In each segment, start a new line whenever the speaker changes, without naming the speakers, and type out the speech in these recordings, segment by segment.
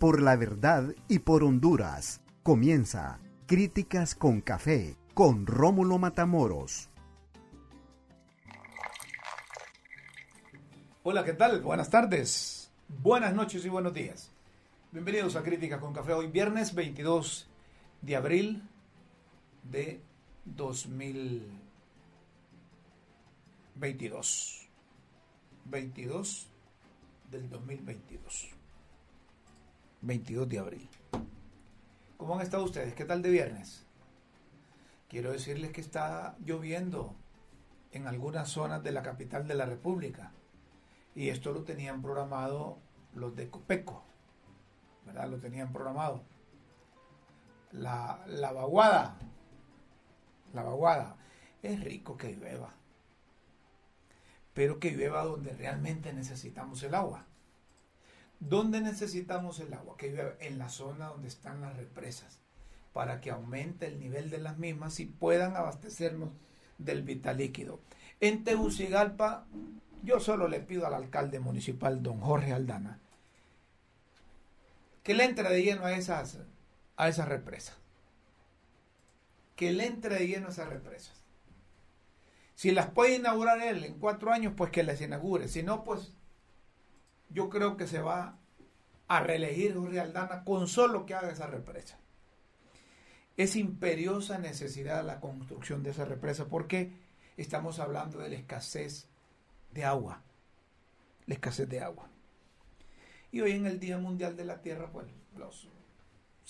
por la verdad y por Honduras. Comienza Críticas con Café con Rómulo Matamoros.
Hola, ¿qué tal? Buenas tardes, buenas noches y buenos días. Bienvenidos a Críticas con Café. Hoy viernes 22 de abril de 2022. 22 del 2022. 22 de abril. ¿Cómo han estado ustedes? ¿Qué tal de viernes? Quiero decirles que está lloviendo en algunas zonas de la capital de la República. Y esto lo tenían programado los de Copeco. ¿Verdad? Lo tenían programado. La, la vaguada. La vaguada. Es rico que llueva. Pero que llueva donde realmente necesitamos el agua. ¿Dónde necesitamos el agua? Que llueva en la zona donde están las represas, para que aumente el nivel de las mismas y puedan abastecernos del vital líquido. En Tegucigalpa, yo solo le pido al alcalde municipal, don Jorge Aldana, que le entre de lleno a esas, a esas represas. Que le entre de lleno a esas represas. Si las puede inaugurar él en cuatro años, pues que las inaugure. Si no, pues yo creo que se va a reelegir Jorge Aldana con solo que haga esa represa. Es imperiosa necesidad la construcción de esa represa porque estamos hablando de la escasez de agua. La escasez de agua. Y hoy en el Día Mundial de la Tierra, pues los,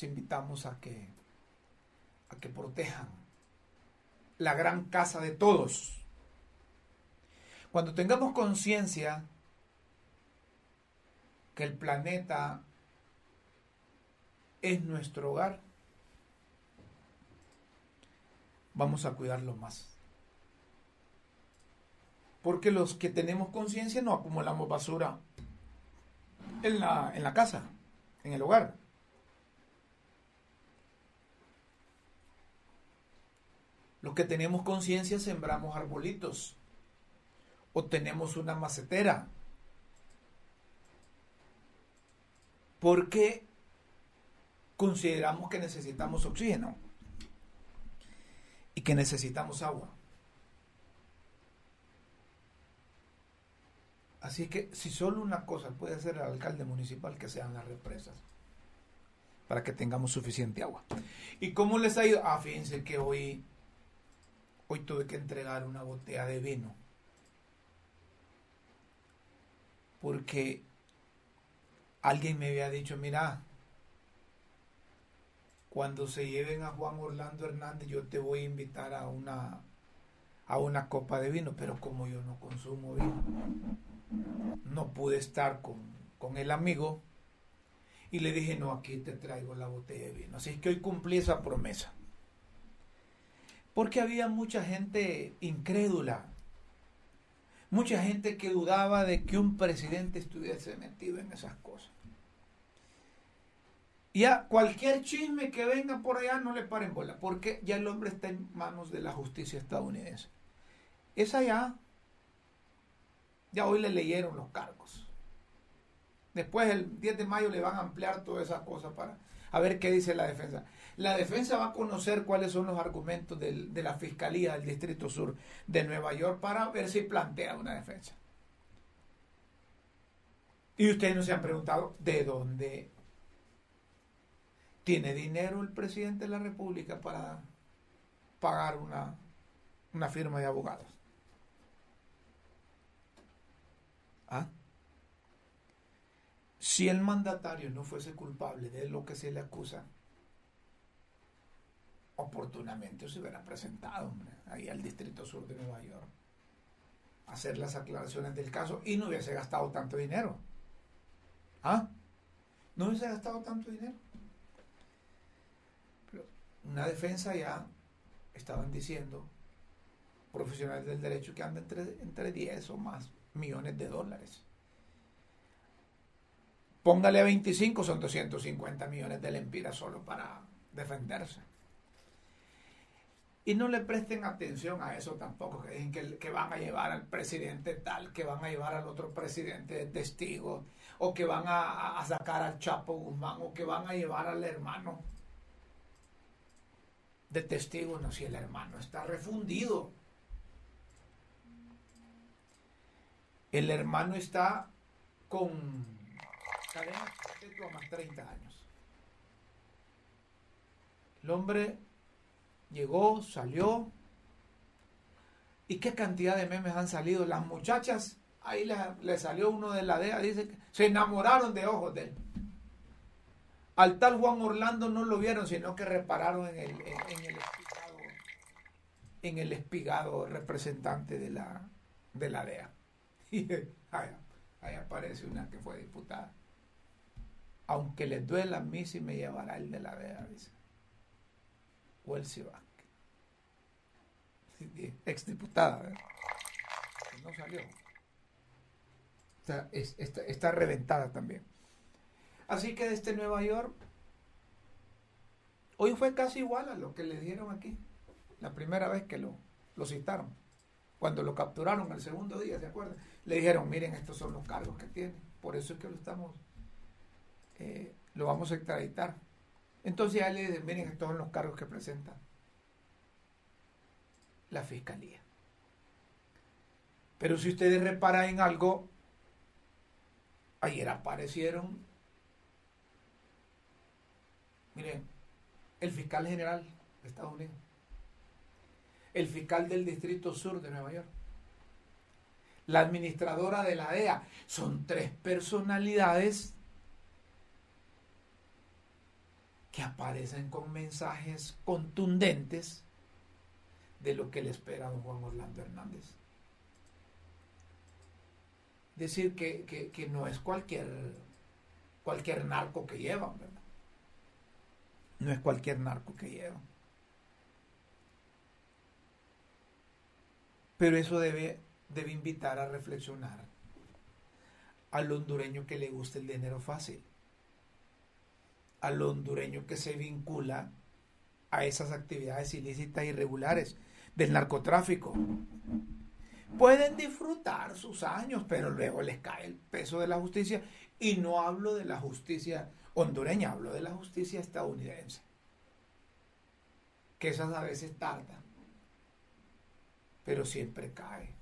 invitamos a que, a que protejan la gran casa de todos. Cuando tengamos conciencia que el planeta es nuestro hogar, vamos a cuidarlo más. Porque los que tenemos conciencia no acumulamos basura en la, en la casa, en el hogar. Los que tenemos conciencia sembramos arbolitos o tenemos una macetera porque consideramos que necesitamos oxígeno y que necesitamos agua. Así que si solo una cosa puede hacer el alcalde municipal, que sean las represas, para que tengamos suficiente agua. ¿Y cómo les ha ido? Ah, fíjense que hoy, hoy tuve que entregar una botella de vino. Porque alguien me había dicho, mira, cuando se lleven a Juan Orlando Hernández, yo te voy a invitar a una, a una copa de vino, pero como yo no consumo vino, no pude estar con, con el amigo y le dije, no, aquí te traigo la botella de vino. Así que hoy cumplí esa promesa. Porque había mucha gente incrédula, mucha gente que dudaba de que un presidente estuviese metido en esas cosas. Y a cualquier chisme que venga por allá no le paren bola, porque ya el hombre está en manos de la justicia estadounidense. Es allá. Ya hoy le leyeron los cargos. Después el 10 de mayo le van a ampliar todas esas cosas para a ver qué dice la defensa. La defensa va a conocer cuáles son los argumentos de la Fiscalía del Distrito Sur de Nueva York para ver si plantea una defensa. Y ustedes no se han preguntado de dónde tiene dinero el presidente de la República para pagar una, una firma de abogados. ¿Ah? Si el mandatario no fuese culpable de lo que se le acusa, oportunamente se hubiera presentado ahí al Distrito Sur de Nueva York hacer las aclaraciones del caso y no hubiese gastado tanto dinero. ¿Ah? No hubiese gastado tanto dinero. una defensa ya estaban diciendo profesionales del derecho que anda entre, entre 10 o más millones de dólares. Póngale a 25, son 250 millones de lempiras solo para defenderse. Y no le presten atención a eso tampoco, que dicen que, van a llevar al presidente tal, que van a llevar al otro presidente de testigo, o que van a, sacar al Chapo Guzmán, o que van a llevar al hermano de testigo. No, si el hermano está refundido. El hermano está con cadena más 30 años. El hombre llegó, salió. ¿Y qué cantidad de memes han salido? Las muchachas, ahí le, salió uno de la DEA, dice que se enamoraron de ojos de él. Al tal Juan Orlando no lo vieron, sino que repararon en el, en, el espigado, en el espigado representante de la, de la DEA. Y ahí, aparece una que fue diputada. Aunque les duela a mí, si me llevará el de la DEA, dice. O el Cibac exdiputada, no salió. Está, reventada también. Así que desde Nueva York, hoy fue casi igual a lo que le dieron aquí, la primera vez que lo, lo citaron. Cuando lo capturaron el segundo día, ¿se acuerdan? Le dijeron, miren, estos son los cargos que tiene. Por eso es que lo estamos, eh, lo vamos a extraditar. Entonces ya le estos son los cargos que presenta la fiscalía. Pero si ustedes reparan en algo, ayer aparecieron, miren, el fiscal general de Estados Unidos, el fiscal del Distrito Sur de Nueva York, la administradora de la DEA, son tres personalidades que aparecen con mensajes contundentes de lo que le espera a don Juan Orlando Hernández. Decir que, no es cualquier, cualquier narco que llevan, ¿verdad? No es cualquier narco que llevan. Pero eso debe, debe invitar a reflexionar al hondureño que le gusta el dinero fácil, al hondureño que se vincula a esas actividades ilícitas irregulares del narcotráfico. Pueden disfrutar sus años, pero luego les cae el peso de la justicia. Y no hablo de la justicia hondureña, hablo de la justicia estadounidense. Que esas a veces tardan, pero siempre cae.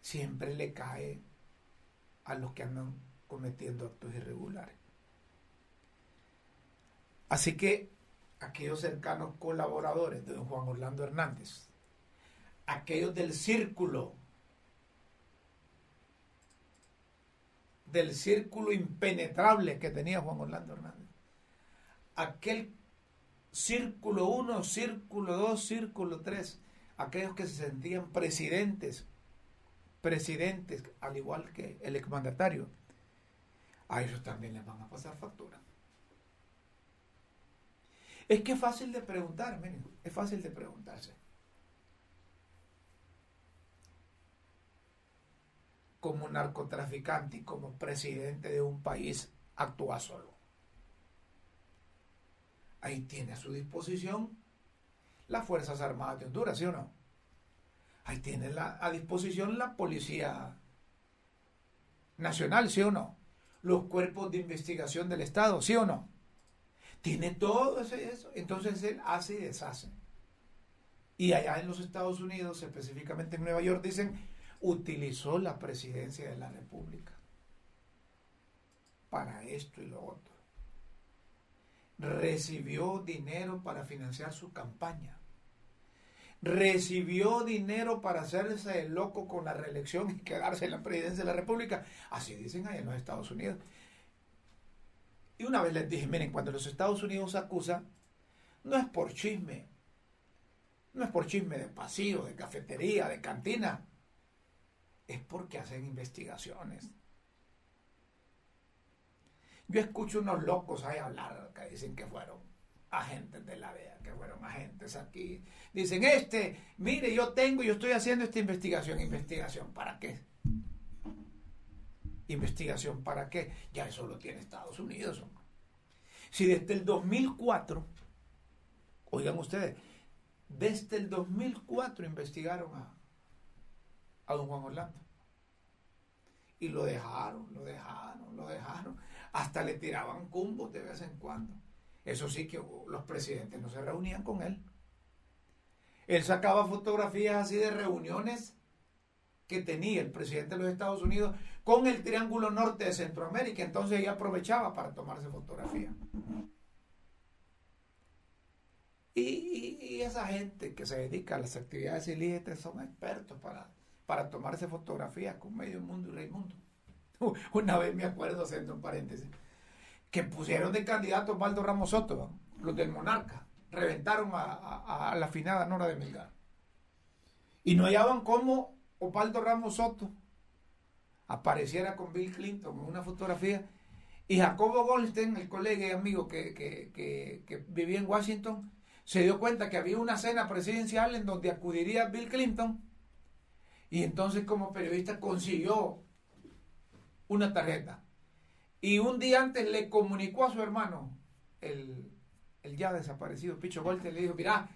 Siempre le cae a los que andan cometiendo actos irregulares. Así que aquellos cercanos colaboradores de Juan Orlando Hernández, aquellos del círculo, del círculo impenetrable que tenía Juan Orlando Hernández, aquel círculo 1, círculo 2, círculo 3, aquellos que se sentían presidentes, presidentes, al igual que el exmandatario, a ellos también les van a pasar factura. Es que es fácil de preguntar, miren, es fácil de preguntarse. Como narcotraficante y como presidente de un país actúa solo. Ahí tiene a su disposición las Fuerzas Armadas de Honduras, ¿sí o no? Ahí tiene a disposición la Policía Nacional, ¿sí o no? Los cuerpos de investigación del Estado, ¿sí o no? Tiene todo eso. Entonces él hace y deshace. Y allá en los Estados Unidos, específicamente en Nueva York, dicen, utilizó la presidencia de la República para esto y lo otro. Recibió dinero para financiar su campaña. Recibió dinero para hacerse loco con la reelección y quedarse en la presidencia de la República. Así dicen allá en los Estados Unidos. Y una vez les dije, miren, cuando los Estados Unidos acusan, no es por chisme, no es por chisme de pasillo, de cafetería, de cantina, es porque hacen investigaciones. Yo escucho unos locos ahí hablar que dicen que fueron agentes de la DEA, que fueron agentes aquí. Dicen, este, mire, yo tengo, yo estoy haciendo esta investigación. ¿Investigación para qué? ¿Investigación para qué? Ya eso lo tiene Estados Unidos. Si desde el 2004, oigan ustedes, Desde el 2004 investigaron a, a don Juan Orlando. Y lo dejaron, lo dejaron, lo dejaron. Hasta le tiraban cumbos de vez en cuando. Eso sí que los presidentes no se reunían con él. Él sacaba fotografías así de reuniones que tenía el presidente de los Estados Unidos con el Triángulo Norte de Centroamérica. Entonces ella aprovechaba para tomarse fotografías. Y, esa gente que se dedica a las actividades ilícitas son expertos para, para tomarse fotografías con medio mundo y rey mundo. Una vez me acuerdo, haciendo un paréntesis, que pusieron de candidato a Osvaldo Ramos Soto, los del Monarca, reventaron a, la finada Nora de Melgar. Y no hallaban cómo Osvaldo Ramos Soto apareciera con Bill Clinton en una fotografía y Jacobo Goldstein, el colega y amigo que, que vivía en Washington, se dio cuenta que había una cena presidencial en donde acudiría Bill Clinton y entonces como periodista consiguió una tarjeta. Y un día antes le comunicó a su hermano, el, ya desaparecido Picho Golte, le dijo, mira,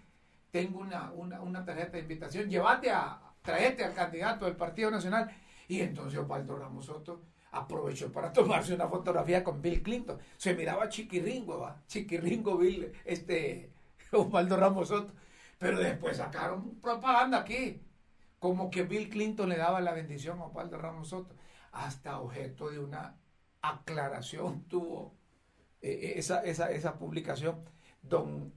tengo una, una, tarjeta de invitación, llévate a, traete al candidato del Partido Nacional. Y entonces Osvaldo Ramos Soto aprovechó para tomarse una fotografía con Bill Clinton. Se miraba chiquiringo, ¿va? chiquiringo Bill, este, Osvaldo Ramos Soto. Pero después sacaron propaganda aquí, como que Bill Clinton le daba la bendición a Osvaldo Ramos Soto. Hasta objeto de una aclaración tuvo eh, eh, esa, publicación. Don,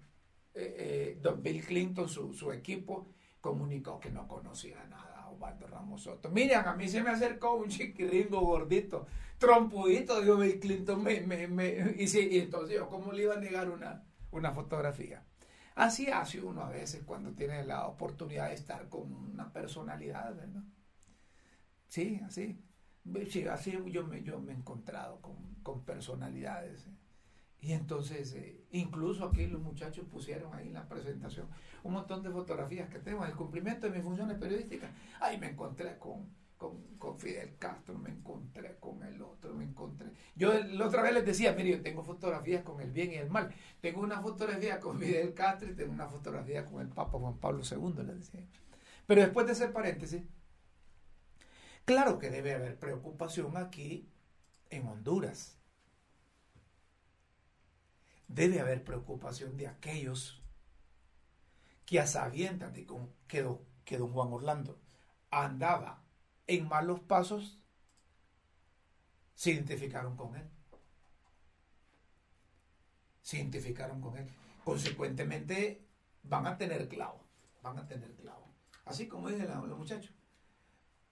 eh, don Bill Clinton, su, su, equipo, comunicó que no conocía nada a Osvaldo Ramos Soto. Miren, a mí se me acercó un chiquiringo gordito, trompudito, dijo Bill Clinton, me, me, y, sí, y entonces yo, ¿cómo le iba a negar una, una fotografía? Así hace uno a veces cuando tiene la oportunidad de estar con una personalidad, ¿verdad? Sí, así. Sí, así yo me, yo me he encontrado con, personalidades. ¿eh? Y entonces, eh, incluso aquí los muchachos pusieron ahí en la presentación un montón de fotografías que tengo, el cumplimiento de mis funciones periodísticas. Ahí me encontré con, con, Fidel Castro, me encontré con el otro, me encontré. Yo la otra vez les decía, mire, yo tengo fotografías con el bien y el mal. Tengo una fotografía con Fidel Castro y tengo una fotografía con el Papa Juan Pablo II, les decía. Pero después de ese paréntesis, claro que debe haber preocupación aquí en Honduras. Debe haber preocupación de aquellos que a sabiendas de que, que don Juan Orlando andaba en malos pasos, se identificaron con él. Se identificaron con él. Consecuentemente, van a tener clavo. Van a tener clavo. Así como dije los muchachos.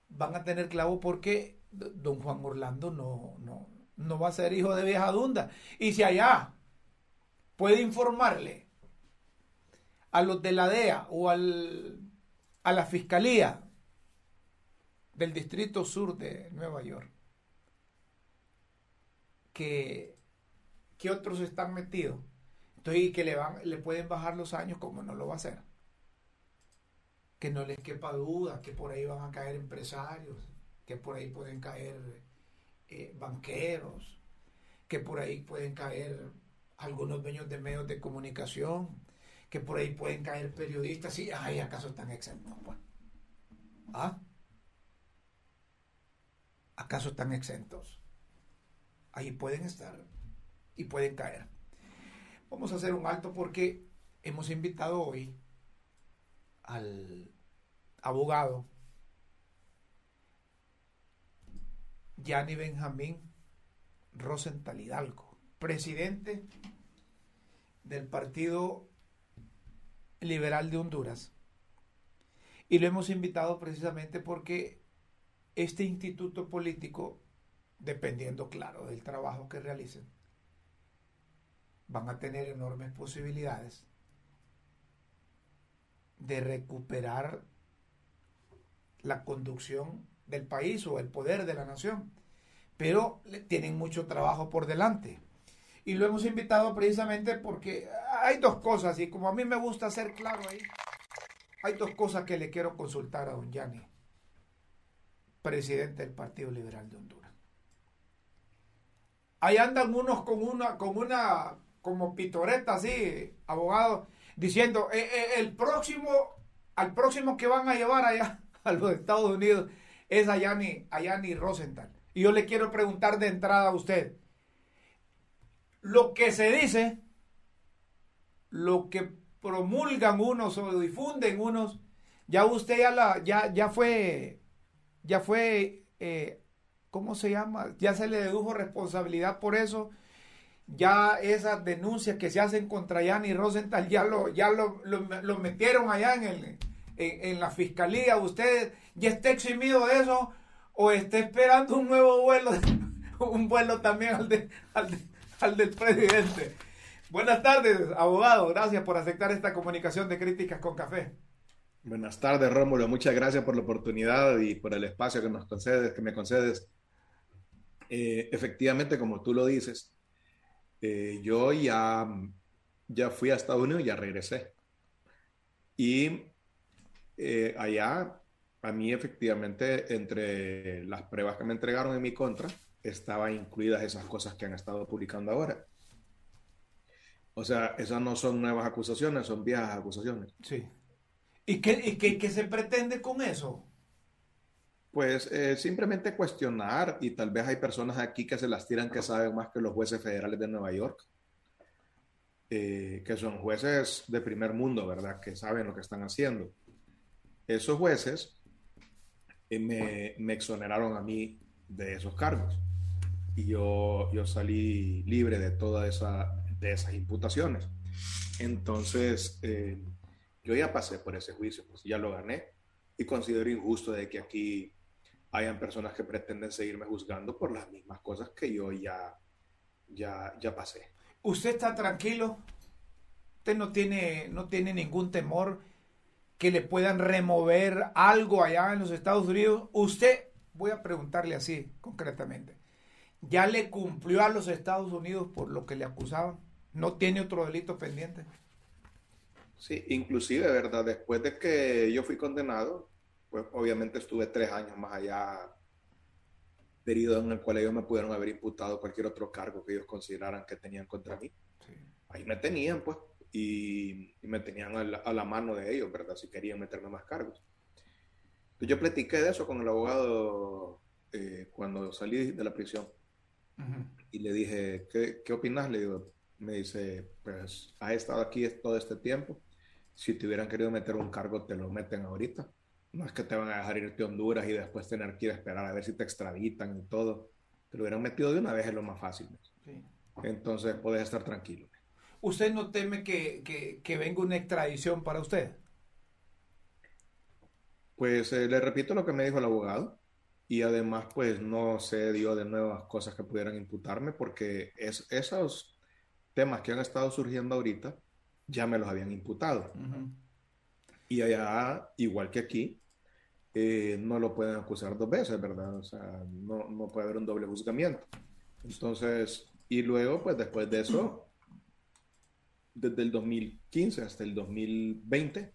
Van a tener clavo porque don Juan Orlando no, no, no va a ser hijo de vieja dunda. Y si allá puede informarle a los de la DEA o al, a la fiscalía del Distrito Sur de Nueva York, que, que otros están metidos, entonces y que le, van, le pueden bajar los años, como no lo va a hacer. Que no les quepa duda que por ahí van a caer empresarios, que por ahí pueden caer eh, banqueros, que por ahí pueden caer algunos dueños de medios de comunicación, que por ahí pueden caer periodistas, y ay, acaso están exentos. Pues? ¿Ah? ¿Acaso están exentos? Ahí pueden estar y pueden caer. Vamos a hacer un alto porque hemos invitado hoy al abogado Yanni Benjamín Rosenthal Hidalgo, presidente del Partido Liberal de Honduras. Y lo hemos invitado precisamente porque este instituto político, dependiendo, claro, del trabajo que realicen, van a tener enormes posibilidades de recuperar la conducción del país o el poder de la nación. Pero tienen mucho trabajo por delante. Y lo hemos invitado precisamente porque hay dos cosas, y como a mí me gusta ser claro ahí, hay dos cosas que le quiero consultar a don Yanni presidente del Partido Liberal de Honduras. Ahí andan unos con una, con una, como pitoreta así, abogados. diciendo, eh, eh, el próximo, al próximo que van a llevar allá a los Estados Unidos es a Yanni, a Yanni Rosenthal. Y yo le quiero preguntar de entrada a usted, lo que se dice, lo que promulgan unos o difunden unos, ya usted ya la, ya, ya fue, ya fue, eh, ¿cómo se llama? Ya se le dedujo responsabilidad por eso. Ya esas denuncias que se hacen contra Yanni Rosenthal ya lo, ya lo, lo, metieron allá en, el, en, la fiscalía. ¿Usted ya está eximido de eso o está esperando un nuevo vuelo, un vuelo también al, de, al del presidente? Buenas tardes, abogado. Gracias por aceptar esta comunicación de críticas con café.
Buenas tardes, Rómulo. Muchas gracias por la oportunidad y por el espacio que nos concedes, que me concedes. Eh, efectivamente, como tú lo dices, eh, yo ya, ya fui a Estados Unidos y ya regresé. Y eh, allá, a mí efectivamente, entre las pruebas que me entregaron en mi contra, estaban incluidas esas cosas que han estado publicando ahora. O sea, esas no son nuevas acusaciones, son viejas acusaciones.
Sí. ¿Y qué, qué, se pretende con eso?
Pues eh, simplemente cuestionar, y tal vez hay personas aquí que se las tiran que saben más que los jueces federales de Nueva York, eh, que son jueces de primer mundo, ¿verdad? Que saben lo que están haciendo. Esos jueces eh, me, me, exoneraron a mí de esos cargos y yo, yo salí libre de toda esa de esas imputaciones. Entonces, eh, yo ya pasé por ese juicio, pues ya lo gané y considero injusto de que aquí hayan personas que pretenden seguirme juzgando por las mismas cosas que yo ya, ya, ya pasé.
¿Usted está tranquilo? ¿Usted no tiene, no tiene ningún temor que le puedan remover algo allá en los Estados Unidos? Usted, voy a preguntarle así concretamente, ¿ya le cumplió a los Estados Unidos por lo que le acusaban? no tiene otro delito pendiente.
Sí, inclusive, ¿verdad? Después de que yo fui condenado, pues obviamente estuve tres años más allá, periodo en el cual ellos me pudieron haber imputado cualquier otro cargo que ellos consideraran que tenían contra mí. Ahí me tenían, pues, y, me tenían a la, mano de ellos, ¿verdad? Si querían meterme más cargos. Entonces yo platiqué de eso con el abogado eh, cuando salí de la prisión. Y le dije, ¿qué, ¿qué opinas? Le digo, me dice, pues has estado aquí todo este tiempo, si te hubieran querido meter un cargo, te lo meten ahorita. No es que te van a dejar irte a Honduras y después tener que ir a esperar a ver si te extraditan y todo. Te lo hubieran metido de una vez, es lo más fácil. Entonces puedes estar tranquilo.
¿Usted no teme que, que, venga una extradición para usted?
Pues eh, le repito lo que me dijo el abogado y además pues no se dio de nuevas cosas que pudieran imputarme porque es, esos temas que han estado surgiendo ahorita ya me los habían imputado. Y allá, igual que aquí, eh, no lo pueden acusar dos veces, ¿verdad? O sea, no, no, puede haber un doble juzgamiento. Entonces, y luego, pues después de eso, desde el 2015 hasta el 2020,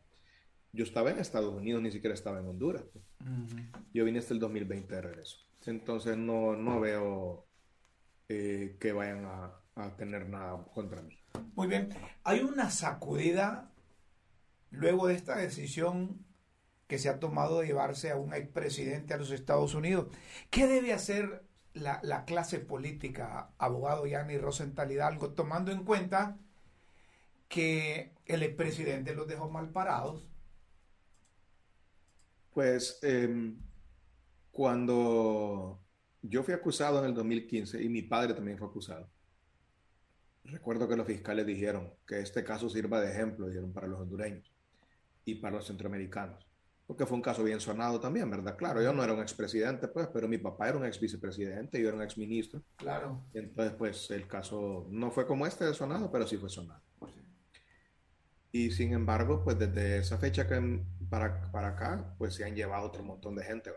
yo estaba en Estados Unidos, ni siquiera estaba en Honduras. Yo vine hasta el 2020 de regreso. Entonces, no, no veo eh, que vayan a, a tener nada contra mí.
Muy bien. Hay una sacudida luego de esta decisión que se ha tomado de llevarse a un expresidente a los Estados Unidos. ¿Qué debe hacer la, clase política, abogado Yanni Rosenthal Hidalgo, tomando en cuenta que el expresidente los dejó mal parados?
Pues em, cuando yo fui acusado en el 2015 y mi padre también fue acusado, Recuerdo que los fiscales dijeron que este caso sirva de ejemplo, dijeron, para los hondureños y para los centroamericanos. Porque fue un caso bien sonado también, ¿verdad? Claro, yo no era un expresidente, pues, pero mi papá era un ex vicepresidente, yo era un ex ministro.
Claro.
entonces, pues, el caso no fue como este de sonado, pero sí fue sonado. Y sin embargo, pues, desde esa fecha que para, para acá, pues, se han llevado otro montón de gente,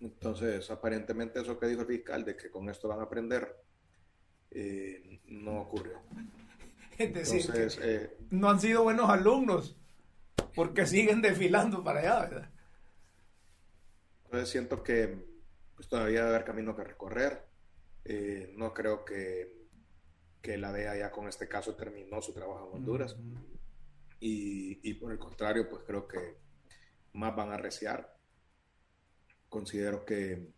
Entonces, aparentemente eso que dijo el fiscal, de que con esto van a aprender eh, no ocurrió.
Es decir, eh, no han sido buenos alumnos porque siguen desfilando para allá, ¿verdad?
Entonces siento que pues, todavía debe haber camino que recorrer. Eh, no creo que, que la DEA ya con este caso terminó su trabajo en Honduras. Y, por el contrario, pues creo que más van a reciar. Considero que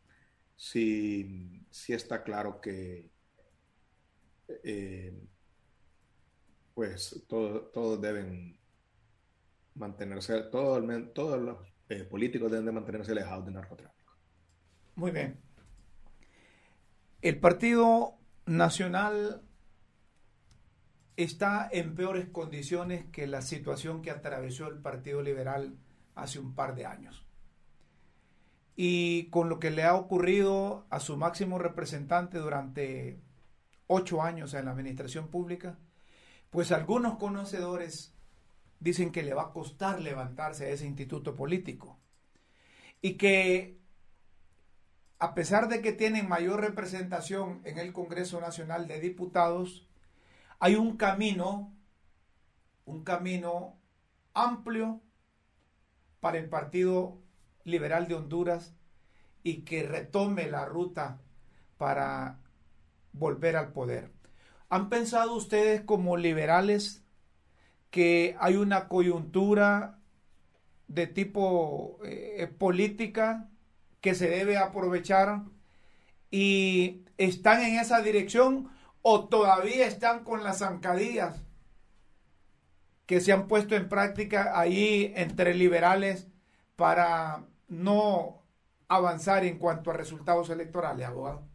sí, sí está claro que eh, pues todos deben mantenerse, todos los eh, políticos deben de mantenerse alejados del narcotráfico.
Muy bien. El Partido Nacional está en peores condiciones que la situación que atravesó el Partido Liberal hace un par de años. Y con lo que le ha ocurrido a su máximo representante durante ocho años en la administración pública, pues algunos conocedores dicen que le va a costar levantarse a ese instituto político. Y que a pesar de que tienen mayor representación en el Congreso Nacional de Diputados, hay un camino, un camino amplio para el Partido Liberal de Honduras y que retome la ruta para volver al poder. ¿Han pensado ustedes como liberales que hay una coyuntura de tipo eh, política que se debe aprovechar y están en esa dirección o todavía están con las zancadillas que se han puesto en práctica ahí entre liberales para no avanzar en cuanto a resultados electorales, abogado?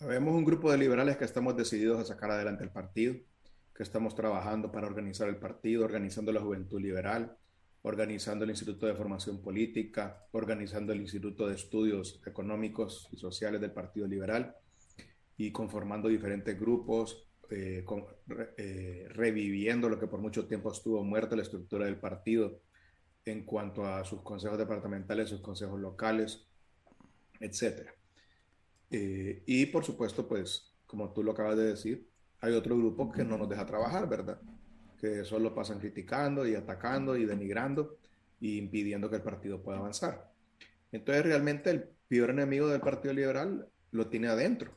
Vemos un grupo de liberales que estamos decididos a sacar adelante el partido, que estamos trabajando para organizar el partido, organizando la juventud liberal, organizando el Instituto de Formación Política, organizando el Instituto de Estudios Económicos y Sociales del Partido Liberal y conformando diferentes grupos, eh, eh, reviviendo lo que por mucho tiempo estuvo muerto, la estructura del partido en cuanto a sus consejos departamentales, sus consejos locales, etc. Eh, y por supuesto, pues, como tú lo acabas de decir, hay otro grupo que no nos deja trabajar, ¿verdad? Que solo pasan criticando y atacando y denigrando y impidiendo que el partido pueda avanzar. Entonces, realmente el peor enemigo del Partido Liberal lo tiene adentro.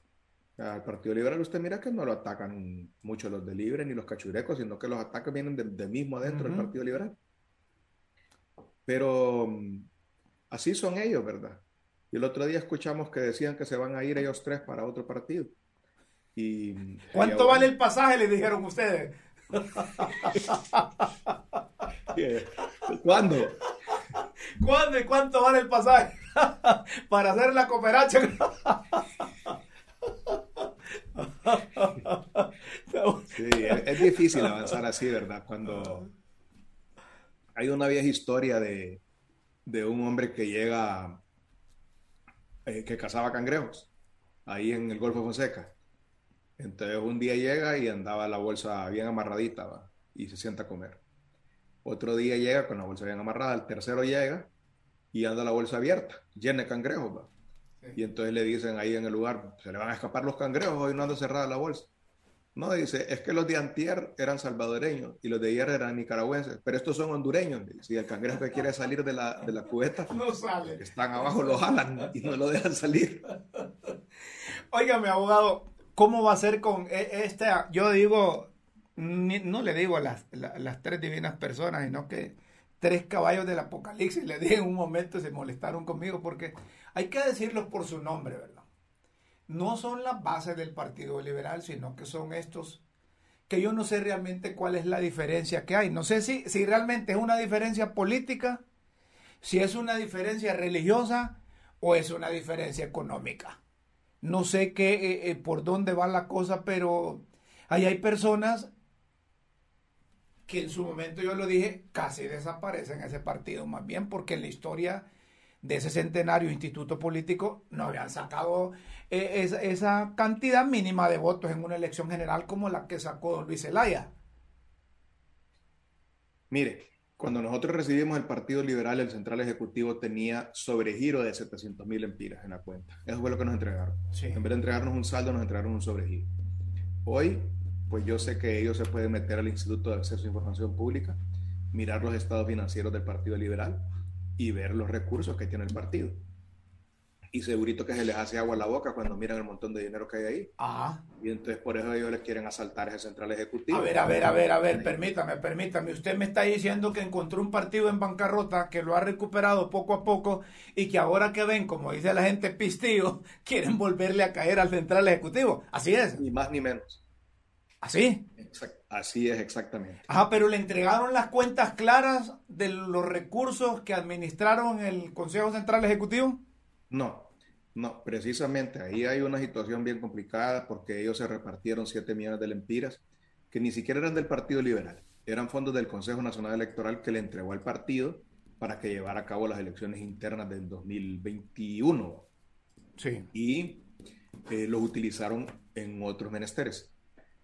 Al Partido Liberal usted mira que no lo atacan mucho los de Libre ni los cachurecos, sino que los ataques vienen de, mismo adentro del Partido Liberal. Pero mm, así son ellos, ¿verdad? Y el otro día escuchamos que decían que se van a ir ellos tres para otro partido. Y,
¿Cuánto vale el pasaje? Le dijeron ustedes.
¿Cuándo?
¿Cuándo y cuánto vale el pasaje? para hacer la cooperación.
sí, es, difícil avanzar así, ¿verdad? Cuando hay una vieja historia de, de un hombre que llega eh, que cazaba cangrejos ahí en el Golfo Fonseca. Entonces un día llega y andaba la bolsa bien amarradita y se sienta a comer. Otro día llega con la bolsa bien amarrada. El tercero llega y anda la bolsa abierta, llena de cangrejos. Y entonces le dicen ahí en el lugar, se le van a escapar los cangrejos, hoy no anda cerrada la bolsa. No, dice, es que los de antier eran salvadoreños y los de ayer eran nicaragüenses, pero estos son hondureños. Si el cangrejo que quiere salir de la, de la cubeta,
no sale.
Están abajo, lo jalan y no lo dejan salir.
Óigame, abogado, ¿cómo va a ser con e, esta? Yo digo, no le digo a las, las tres divinas personas, sino que tres caballos del apocalipsis, le dije en un momento, se molestaron conmigo porque hay que decirlos por su nombre, ¿verdad? no son las bases del Partido Liberal, sino que son estos que yo no sé realmente cuál es la diferencia que hay. No sé si, si realmente es una diferencia política, si es una diferencia religiosa o es una diferencia económica. No sé qué, eh, eh, por dónde va la cosa, pero ahí hay personas que en su momento yo lo dije, casi desaparecen ese partido, más bien porque en la historia de ese centenario instituto político no habían sacado eh, esa, cantidad mínima de votos en una elección general como la que sacó don Luis Zelaya.
Mire, cuando nosotros recibimos el Partido Liberal, el Central Ejecutivo tenía sobregiro de 700 mil empiras en la cuenta. Eso fue lo que nos entregaron. En vez de entregarnos un saldo, nos entregaron un sobregiro. Hoy, pues yo sé que ellos se pueden meter al Instituto de Acceso a Información Pública, mirar los estados financieros del Partido Liberal y ver los recursos que tiene el partido. y segurito que se les hace agua a la boca cuando miran el montón de dinero que hay ahí.
Ajá.
Y entonces por eso ellos les quieren asaltar ese central ejecutivo.
A ver, a ver, a ver, a ver, permítame, permítame. Usted me está diciendo que encontró un partido en bancarrota, que lo ha recuperado poco a poco y que ahora que ven, como dice la gente pistillo, quieren volverle a caer al central ejecutivo. Así es.
Ni más ni menos.
¿Así?
Así es exactamente.
Ajá, pero le entregaron las cuentas claras de los recursos que administraron el Consejo Central Ejecutivo.
No, no, precisamente ahí hay una situación bien complicada porque ellos se repartieron 7 millones de lempiras que ni siquiera eran del Partido Liberal, eran fondos del Consejo Nacional Electoral que le entregó al partido para que llevara a cabo las elecciones internas del 2021.
Sí.
Y eh, los utilizaron en otros menesteres.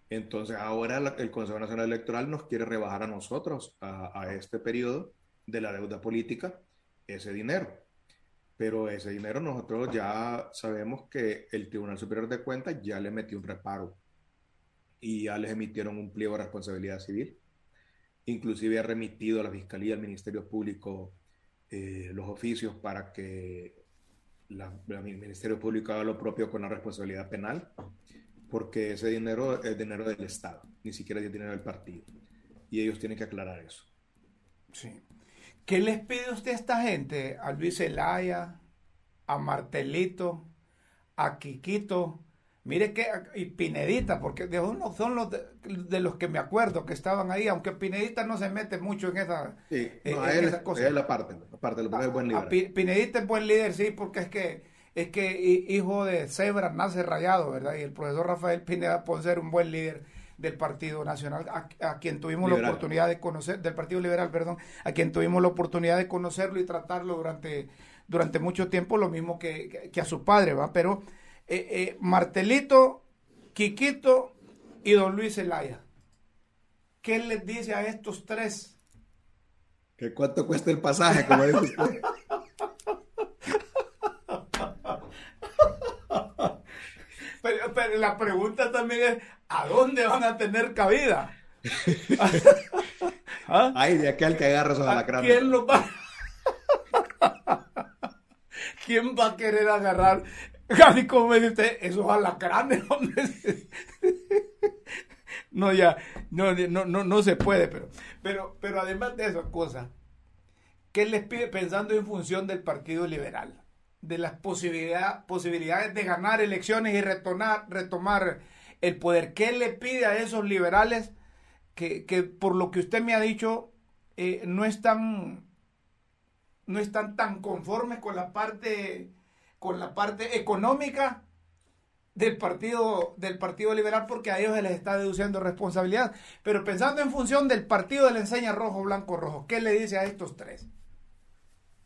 Entonces ahora el Consejo Nacional Electoral nos quiere rebajar a nosotros, a, este periodo de la deuda política, ese dinero pero ese dinero nosotros ya sabemos que el Tribunal Superior de Cuentas ya le metió un reparo y ya les emitieron un pliego de responsabilidad civil. Inclusive ha remitido a la Fiscalía, al Ministerio Público, eh, los oficios para que el Ministerio Público haga lo propio con la responsabilidad penal, porque ese dinero es dinero del Estado, ni siquiera es dinero del partido. Y ellos tienen que aclarar eso.
Sí. ¿Qué les pide usted a esta gente? A Luis Elaya, a Martelito, a Quiquito, mire que, y Pinedita, porque de uno son los de, los que me acuerdo que estaban ahí, aunque Pinedita no se mete mucho en esa,
sí, esa cosa. Es la parte, la parte, lo es buen líder.
Pinedita es buen líder, sí, porque es que es que hijo de Zebra nace rayado, ¿verdad? Y el profesor Rafael Pineda puede ser un buen líder del Partido Nacional, a, quien tuvimos la oportunidad de conocer, del Partido Liberal, perdón, a quien tuvimos la oportunidad de conocerlo y tratarlo durante, durante mucho tiempo, lo mismo que, a su padre, ¿va? Pero eh, eh, Martelito, Quiquito y don Luis Zelaya. ¿Qué les dice a estos tres?
¿Que cuánto cuesta el pasaje, como dice usted?
pero, la pregunta también es, ¿a dónde van a tener cabida?
¿Ah? Ay, de aquel que agarra esos alacranes.
¿Quién lo va? ¿Quién va a querer agarrar? Casi como me dice, esos alacranes, hombre. no, ya, no, no, no, no se puede, pero, pero, pero además de esas cosas, ¿qué les pide pensando en función del Partido Liberal? De las posibilidades de ganar elecciones y retomar, retomar el poder. ¿Qué le pide a esos liberales que, por lo que usted me ha dicho eh, no están no están tan conformes con la parte con la parte económica del partido del partido liberal porque a ellos se les está deduciendo responsabilidad. Pero pensando en función del partido de la enseña rojo blanco rojo qué le dice a estos tres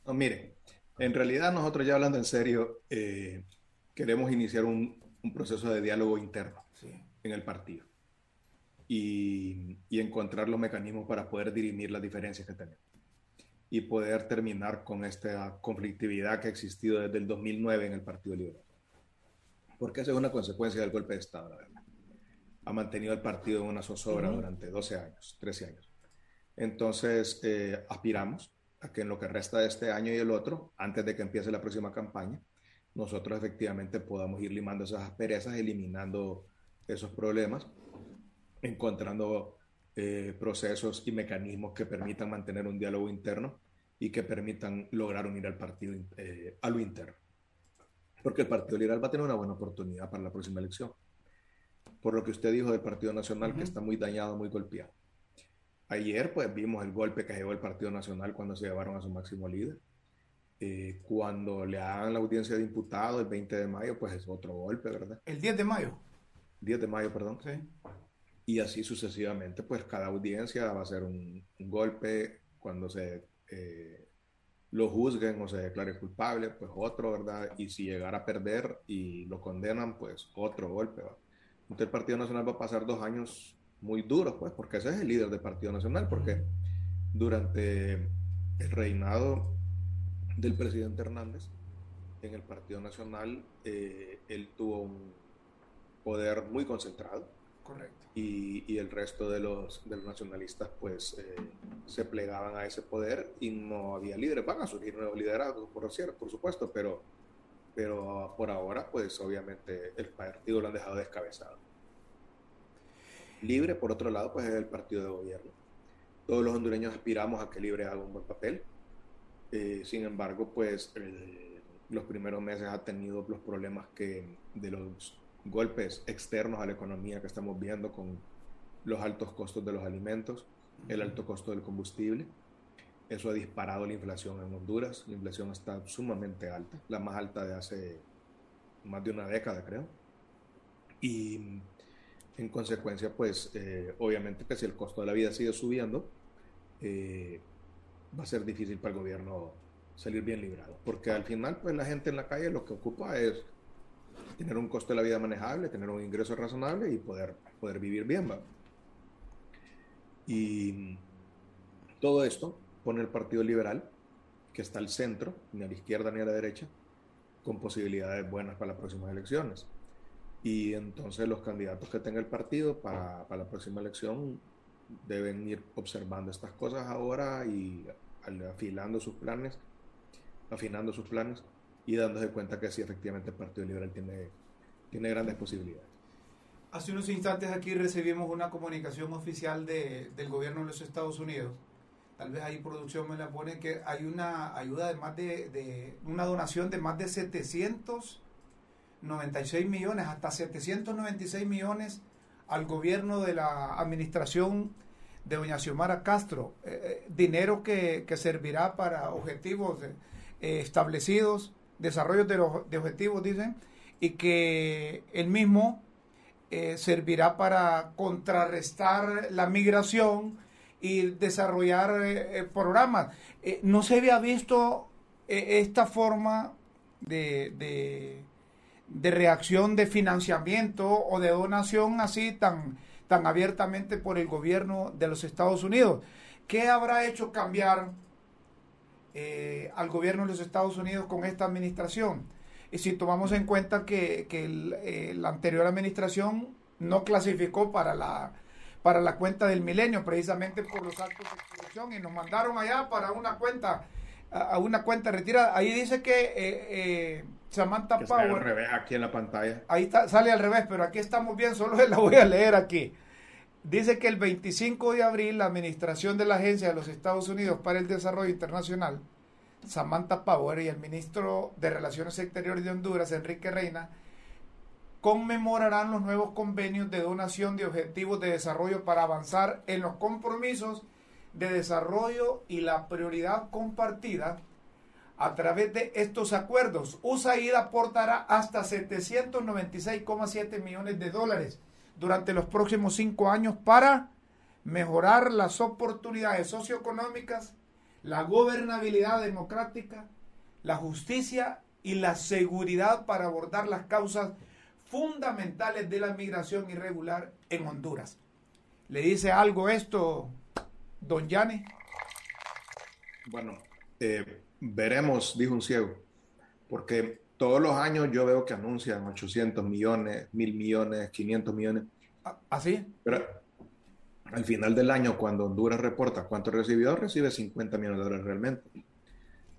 mire en realidad nosotros ya hablando en serio eh, queremos iniciar un, un proceso de diálogo interno en el partido y, encontrar los mecanismos para poder dirimir las diferencias que tenemos y poder terminar con esta conflictividad que ha existido desde el 2009 en el Partido Liberal. Porque esa es una consecuencia del golpe de Estado, la verdad. Ha mantenido el partido en una zozobra durante 12 años, 13 años. Entonces, eh, aspiramos a que en lo que resta de este año y el otro, antes de que empiece la próxima campaña, nosotros efectivamente podamos ir limando esas asperezas, eliminando esos problemas, encontrando eh, procesos y mecanismos que permitan mantener un diálogo interno y que permitan lograr unir al partido eh, a lo interno. Porque el Partido Liberal va a tener una buena oportunidad para la próxima elección. Por lo que usted dijo del Partido Nacional, que está muy dañado, muy golpeado. Ayer, pues, vimos el golpe que llevó el Partido Nacional cuando se llevaron a su máximo líder. Eh, cuando le hagan la audiencia de imputado el 20 de mayo, pues es otro golpe, ¿verdad?
El 10 de mayo.
10 de mayo, perdón.
Sí.
Y así sucesivamente, pues cada audiencia va a ser un, golpe cuando se eh, lo juzguen o se declare culpable, pues otro, ¿verdad? Y si llegara a perder y lo condenan, pues otro golpe, ¿va? Entonces el Partido Nacional va a pasar dos años muy duros, pues, porque ese es el líder del Partido Nacional, porque durante el reinado del presidente Hernández en el Partido Nacional, eh, él tuvo un poder muy concentrado.
Correcto.
Y, y el resto de los, de los nacionalistas pues eh, se plegaban a ese poder y no había líderes. Van a surgir nuevos liderazgos, por cierto, por supuesto, pero pero por ahora, pues obviamente el partido lo han dejado descabezado. Libre, por otro lado, pues es el partido de gobierno. Todos los hondureños aspiramos a que Libre haga un buen papel. Eh, sin embargo, pues los primeros meses ha tenido los problemas que de los golpes externos a la economía que estamos viendo con los altos costos de los alimentos, el alto costo del combustible. Eso ha disparado la inflación en Honduras. La inflación está sumamente alta, la más alta de hace más de una década, creo. Y en consecuencia, pues eh, obviamente que si el costo de la vida sigue subiendo, eh, va a ser difícil para el gobierno salir bien librado. Porque al final, pues la gente en la calle lo que ocupa es tener un costo de la vida manejable, tener un ingreso razonable y poder, poder vivir bien. ¿va? Y todo esto pone el Partido Liberal, que está al centro, ni a la izquierda ni a la derecha, con posibilidades buenas para las próximas elecciones. Y entonces los candidatos que tenga el partido para, para la próxima elección deben ir observando estas cosas ahora y afilando sus planes, afinando sus planes y dándose cuenta que sí, efectivamente el Partido Liberal tiene, tiene grandes posibilidades.
Hace unos instantes aquí recibimos una comunicación oficial de, del gobierno de los Estados Unidos. Tal vez ahí producción me la pone que hay una ayuda de más de, de una donación de más de 796 millones, hasta 796 millones al gobierno de la administración de doña Xiomara Castro, eh, eh, dinero que, servirá para objetivos eh, establecidos, desarrollos de, los, de objetivos, dicen, y que el mismo servirá para contrarrestar la migración y desarrollar programas. no se había visto esta forma de de reacción de financiamiento o de donación así tan, tan abiertamente por el gobierno de los Estados Unidos. ¿Qué habrá hecho cambiar eh, al gobierno de los Estados Unidos con esta administración? Y si tomamos en cuenta que, eh, la anterior administración no clasificó para la, para la cuenta del milenio, precisamente por los actos de corrupción, y nos mandaron allá para una cuenta, a una cuenta retirada. Ahí dice que eh, Samantha
que Power. al revés aquí en la pantalla.
Ahí está, sale al revés, pero aquí estamos bien, solo la voy a leer aquí. Dice que el 25 de abril la administración de la Agencia de los Estados Unidos para el Desarrollo Internacional, Samantha Power y el ministro de Relaciones Exteriores de Honduras, Enrique Reina, conmemorarán los nuevos convenios de donación de objetivos de desarrollo para avanzar en los compromisos de desarrollo y la prioridad compartida a través de estos acuerdos, USAID aportará hasta 796,7 millones de dólares durante los próximos cinco años para mejorar las oportunidades socioeconómicas, la gobernabilidad democrática, la justicia y la seguridad para abordar las causas fundamentales de la migración irregular en Honduras. ¿Le dice algo esto, don Yane?
Bueno, eh, veremos, dijo un ciego, porque todos los años yo veo que anuncian 800 millones, 1000 millones, 500 millones.
¿Así?
¿Ah, Pero al final del año, cuando Honduras reporta cuánto recibió, recibe 50 millones de dólares realmente.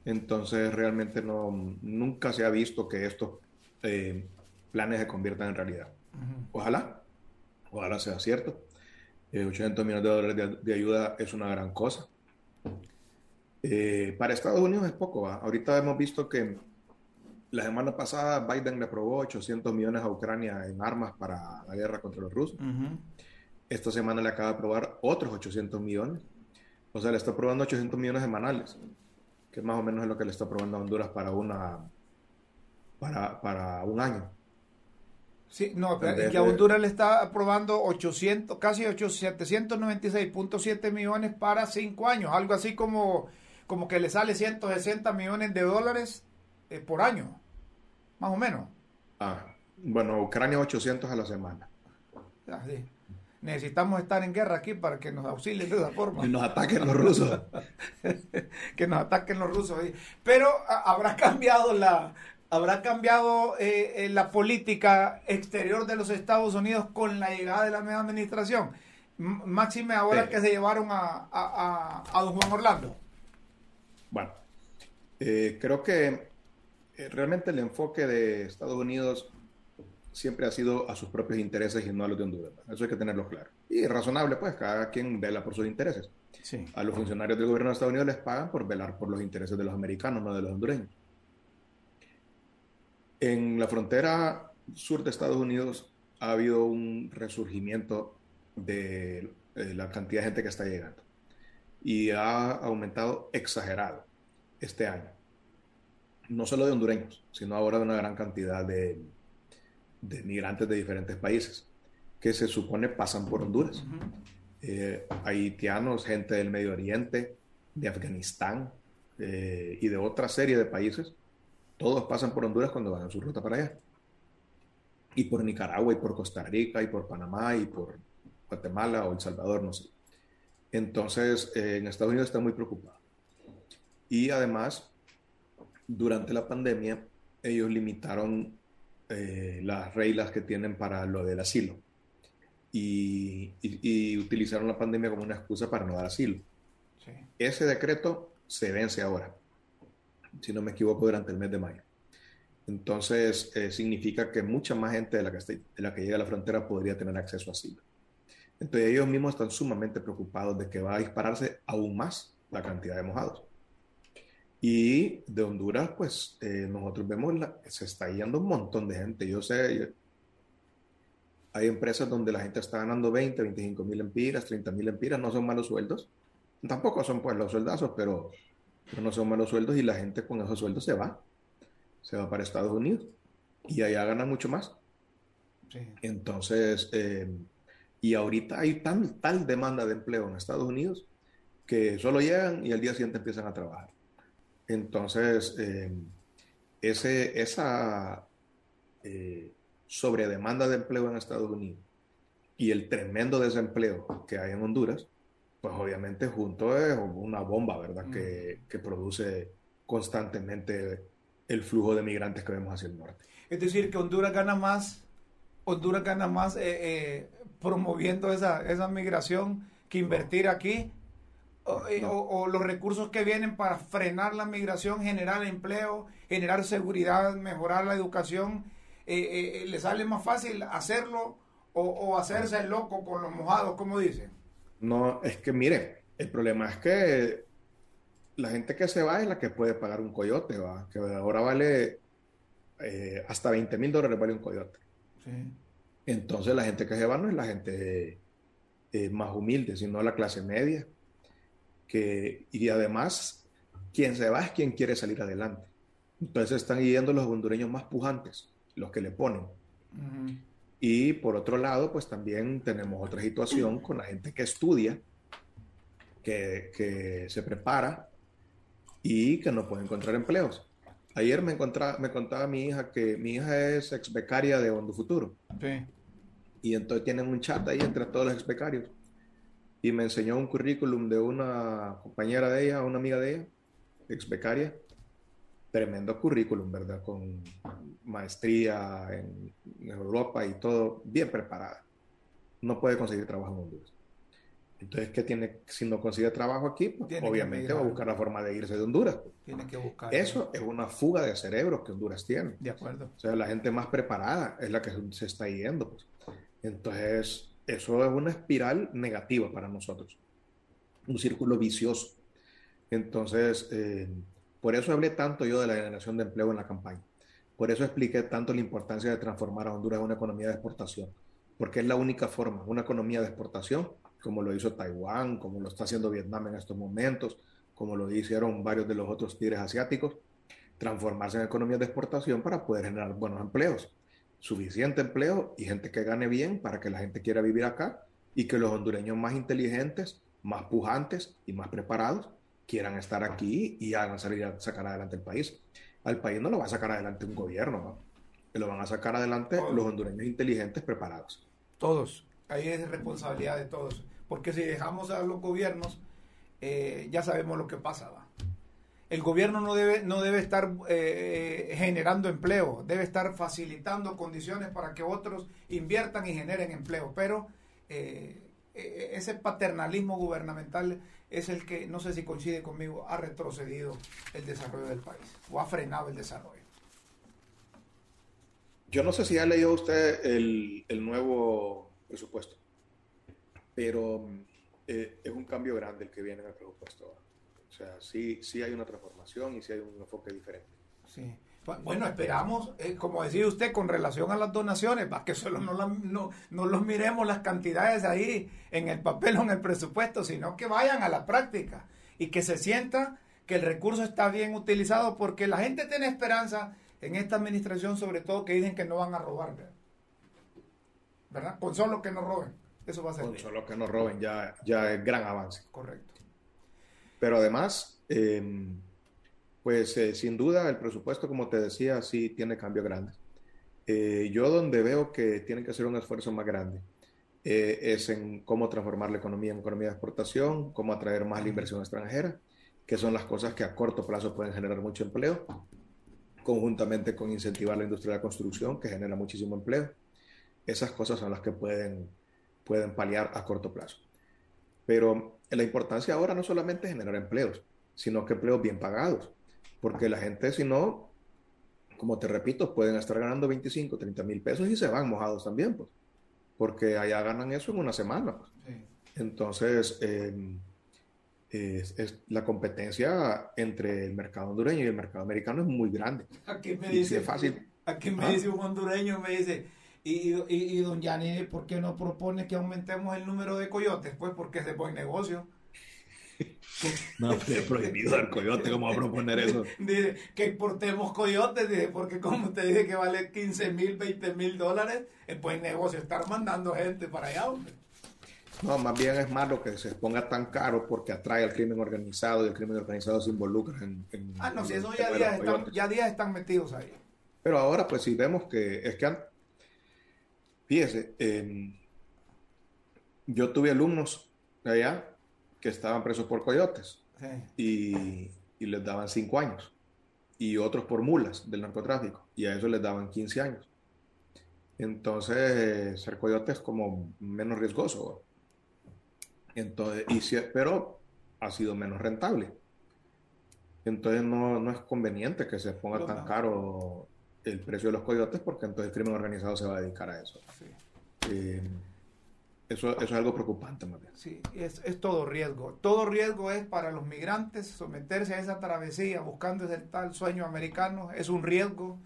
Entonces, realmente no, nunca se ha visto que estos eh, planes se conviertan en realidad. Ojalá, ojalá sea cierto. 800 eh, millones de dólares de ayuda es una gran cosa. Eh, para Estados Unidos es poco. Ahorita hemos visto que la semana pasada Biden le aprobó 800 millones a Ucrania en armas para la guerra contra los rusos. Esta semana le acaba de aprobar otros 800 millones. O sea, le está aprobando 800 millones semanales, que más o menos es lo que le está aprobando a Honduras para, una, para, para un año.
Sí, no, que a Honduras le está aprobando 800, casi 796.7 millones para cinco años, algo así como como que le sale 160 millones de dólares eh, por año, más o menos.
Ah, bueno, Ucrania 800 a la semana.
Ah, Necesitamos estar en guerra aquí para que nos auxilien de esa forma.
Que nos ataquen los rusos.
que nos ataquen los rusos. Pero habrá cambiado la, habrá cambiado eh, eh, la política exterior de los Estados Unidos con la llegada de la nueva administración. Máxime ahora que se llevaron a, a, a don Juan Orlando.
Bueno, eh, creo que eh, realmente el enfoque de Estados Unidos siempre ha sido a sus propios intereses y no a los de Honduras. Eso hay que tenerlo claro. Y razonable, pues, cada quien vela por sus intereses. Sí. A los funcionarios del gobierno de Estados Unidos les pagan por velar por los intereses de los americanos, no de los hondureños. En la frontera sur de Estados Unidos ha habido un resurgimiento de la cantidad de gente que está llegando y ha aumentado exagerado este año. No solo de hondureños, sino ahora de una gran cantidad de, de migrantes de diferentes países que se supone pasan por Honduras. Eh, haitianos, gente del Medio Oriente, de Afganistán eh, y de otra serie de países, todos pasan por Honduras cuando van en su ruta para allá. Y por Nicaragua, y por Costa Rica, y por Panamá, y por Guatemala o El Salvador, no sé. Entonces, eh, en Estados Unidos está muy preocupado. Y además, durante la pandemia, ellos limitaron las reglas que tienen para lo del asilo y, utilizaron la pandemia como una excusa para no dar asilo. Ese decreto se vence ahora, si no me equivoco, durante el mes de mayo. Entonces, eh, significa que mucha más gente de la, que de la que llega a la frontera podría tener acceso a asilo. Entonces, ellos mismos están sumamente preocupados de que va a dispararse aún más la cantidad de mojados. Y de Honduras, pues eh, nosotros vemos se está yendo un montón de gente. Yo sé, hay empresas donde la gente está ganando 20, 25 mil empiras, 30 mil empiras, no son malos sueldos. Tampoco son pues los sueldazos, pero, no son malos sueldos y la gente con esos sueldos se va. Se va para Estados Unidos y allá gana mucho más. Entonces, eh, y ahorita hay tan, tal demanda de empleo en Estados Unidos que solo llegan y al día siguiente empiezan a trabajar. Entonces, eh, ese, esa eh, sobre demanda de empleo en Estados Unidos y el tremendo desempleo que hay en Honduras, pues obviamente junto es una bomba, ¿verdad? Que, que, produce constantemente el flujo de migrantes que vemos hacia el norte.
Es decir, que Honduras gana más, Honduras gana más eh, eh, promoviendo esa, esa migración que invertir aquí. O, o, los recursos que vienen para frenar la migración, generar empleo, generar seguridad, mejorar la educación eh, eh, le sale más fácil hacerlo o, hacerse el loco con los mojados, como dicen?
No, es que mire, el problema es que la gente que se va es la que puede pagar un coyote, ¿va? que ahora vale eh, hasta 20 mil dólares vale un coyote. Entonces la gente que se va no es la gente más humilde, sino la clase media. Que, y además, quien se va es quien quiere salir adelante. Entonces están yendo los hondureños más pujantes los que le ponen. Y por otro lado, pues también tenemos otra situación con la gente que estudia, que, que se prepara y que no puede encontrar empleos. Ayer me, encontraba, me contaba mi hija que mi hija es ex becaria de Hondo Futuro. Y entonces tienen un chat ahí entre todos los ex becarios. Y me enseñó un currículum de una compañera de ella, una amiga de ella, ex becaria, tremendo currículum, ¿verdad? Con maestría en, Europa y todo bien preparada. No puede conseguir trabajo en Honduras. Entonces, ¿qué tiene? Si no consigue trabajo aquí, pues, obviamente va a buscar la forma de irse de Honduras.
Tiene que buscar.
Eso es una fuga de cerebros que Honduras tiene.
De acuerdo.
O sea, la gente más preparada es la que se está yendo. Pues. Entonces, eso es una espiral negativa para nosotros. Un círculo vicioso. Entonces, eh, por eso hablé tanto yo de la generación de empleo en la campaña. Por eso expliqué tanto la importancia de transformar a Honduras en una economía de exportación, porque es la única forma, una economía de exportación, como lo hizo Taiwán, como lo está haciendo Vietnam en estos momentos, como lo hicieron varios de los otros tigres asiáticos, transformarse en economía de exportación para poder generar buenos empleos, suficiente empleo y gente que gane bien para que la gente quiera vivir acá y que los hondureños más inteligentes, más pujantes y más preparados quieran estar aquí y hagan salir a sacar adelante el país. Al país no lo va a sacar adelante un gobierno, ¿no? lo van a sacar adelante los hondureños inteligentes preparados.
Todos. Ahí es responsabilidad de todos. Porque si dejamos a los gobiernos, eh, ya sabemos lo que pasa. El gobierno no debe, no debe estar eh, generando empleo, debe estar facilitando condiciones para que otros inviertan y generen empleo. Pero eh, ese paternalismo gubernamental es el que, no sé si coincide conmigo, ha retrocedido el desarrollo del país o ha frenado el desarrollo.
Yo no sé si ha leído usted el, el nuevo presupuesto, pero eh, es un cambio grande el que viene en el presupuesto. O sea, sí, sí hay una transformación y sí hay un enfoque diferente.
Sí. Bueno, esperamos, eh, como decía usted, con relación a las donaciones, para que solo no, no, no, los miremos las cantidades ahí en el papel o en el presupuesto, sino que vayan a la práctica y que se sienta que el recurso está bien utilizado, porque la gente tiene esperanza en esta administración, sobre todo que dicen que no van a robar, ¿verdad? Con solo que no roben, eso va a ser.
Con solo que no roben ya, ya es gran avance.
Correcto.
Pero además, eh, pues eh, sin duda el presupuesto, como te decía, sí tiene cambios grandes. Eh, yo donde veo que tienen que hacer un esfuerzo más grande eh, es en cómo transformar la economía en economía de exportación, cómo atraer más la inversión extranjera, que son las cosas que a corto plazo pueden generar mucho empleo, conjuntamente con incentivar la industria de la construcción, que genera muchísimo empleo. Esas cosas son las que pueden, pueden paliar a corto plazo. Pero la importancia ahora no solamente es generar empleos, sino que empleos bien pagados porque la gente, si no, como te repito, pueden estar ganando 25, 30 mil pesos y se van mojados también, pues, porque allá ganan eso en una semana. Pues. Entonces, em, es, la competencia entre el mercado hondureño y el mercado americano es muy grande.
Aquí me dice, fácil. Aquí me ¿Ah? dice un hondureño, me dice, y, y, y don Yanni, ¿por qué no propone que aumentemos el número de coyotes? Pues porque es de buen negocio.
No, es prohibido el coyote, ¿cómo va a proponer eso?
Dice que importemos coyotes, dice, porque como usted dice que vale 15 mil, 20 mil dólares, es buen negocio estar mandando gente para allá, hombre.
No, más bien es malo que se ponga tan caro porque atrae al crimen organizado y el crimen organizado se involucra en...
ah, no, si eso ya días, están, ya días están metidos ahí.
Pero ahora pues si vemos que es que... Fíjese, yo tuve alumnos allá que estaban presos por coyotes y, les daban cinco años y otros por mulas del narcotráfico y a eso les daban 15 años. Entonces, ser coyote es como menos riesgoso. Entonces, y pero ha sido menos rentable. Entonces, no, no es conveniente que se ponga tan caro el precio de los coyotes porque entonces el crimen organizado se va a dedicar a eso. Eh, eso, es algo preocupante, más
Sí, es, es, todo riesgo. Todo riesgo es para los migrantes someterse a esa travesía buscando ese tal sueño americano. Es un riesgo.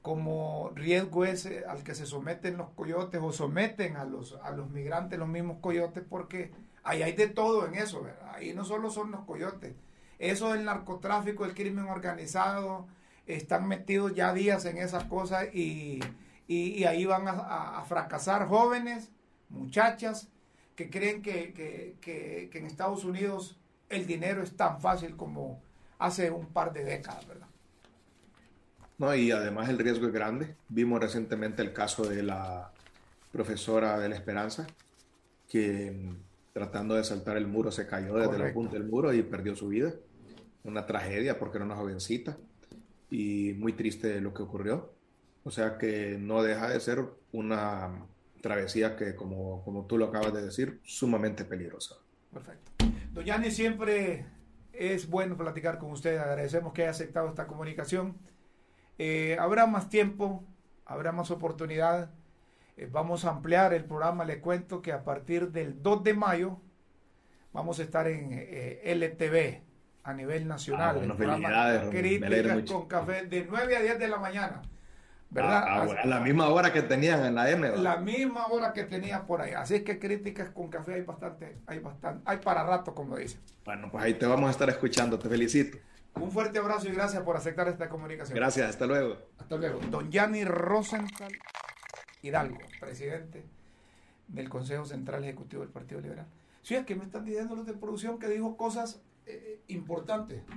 Como riesgo es eh, al que se someten los coyotes o someten a los, a los migrantes los mismos coyotes, porque ahí hay de todo en eso, ¿verdad? Ahí no solo son los coyotes. Eso del narcotráfico, el crimen organizado, están metidos ya días en esas cosas y, y, ahí van a, a fracasar jóvenes muchachas que creen que, en Estados Unidos el dinero es tan fácil como hace un par de décadas, ¿verdad?
No, y además el riesgo es grande. Vimos recientemente el caso de la profesora de la Esperanza, que mm, tratando de saltar el muro se cayó desde la punta del muro y perdió su vida. Una tragedia porque era una jovencita y muy triste lo que ocurrió. O sea que no deja de ser una travesía que, como, como tú lo acabas de decir, sumamente peligrosa.
Perfecto. Doñani, siempre es bueno platicar con usted. Agradecemos que haya aceptado esta comunicación. Eh, habrá más tiempo, habrá más oportunidad. Eh, vamos a ampliar el programa. Le cuento que a partir del 2 de mayo vamos a estar en eh, LTV a nivel nacional. Ah,
el programa
Críticas con Café de 9 a 10 de la mañana. ¿verdad?
Ah, ah, la misma hora que tenían en la M.
La misma hora que tenía por ahí. Así es que críticas con café hay bastante, hay bastante, hay para rato, como dicen.
Bueno, pues ahí te vamos a estar escuchando, te felicito.
Un fuerte abrazo y gracias por aceptar esta comunicación.
Gracias, hasta luego.
Hasta luego. Don Yanni Rosenthal Hidalgo, presidente del Consejo Central Ejecutivo del Partido Liberal. Sí, es que me están diciendo los de producción que dijo cosas eh, importantes.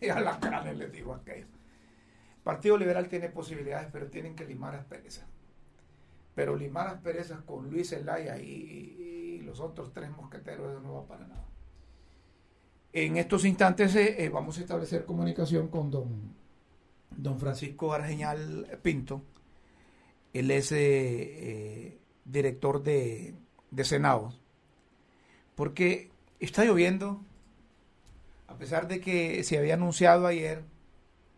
Y a la cara les digo aquello. Partido Liberal tiene posibilidades, pero tienen que limar asperezas. Pero limar asperezas con Luis Zelaya y, los otros tres mosqueteros, eso no va para nada. En estos instantes eh, eh, vamos a establecer comunicación con don, don Francisco Argeñal Pinto. Él es eh, director de, de Senado. Porque está lloviendo, a pesar de que se había anunciado ayer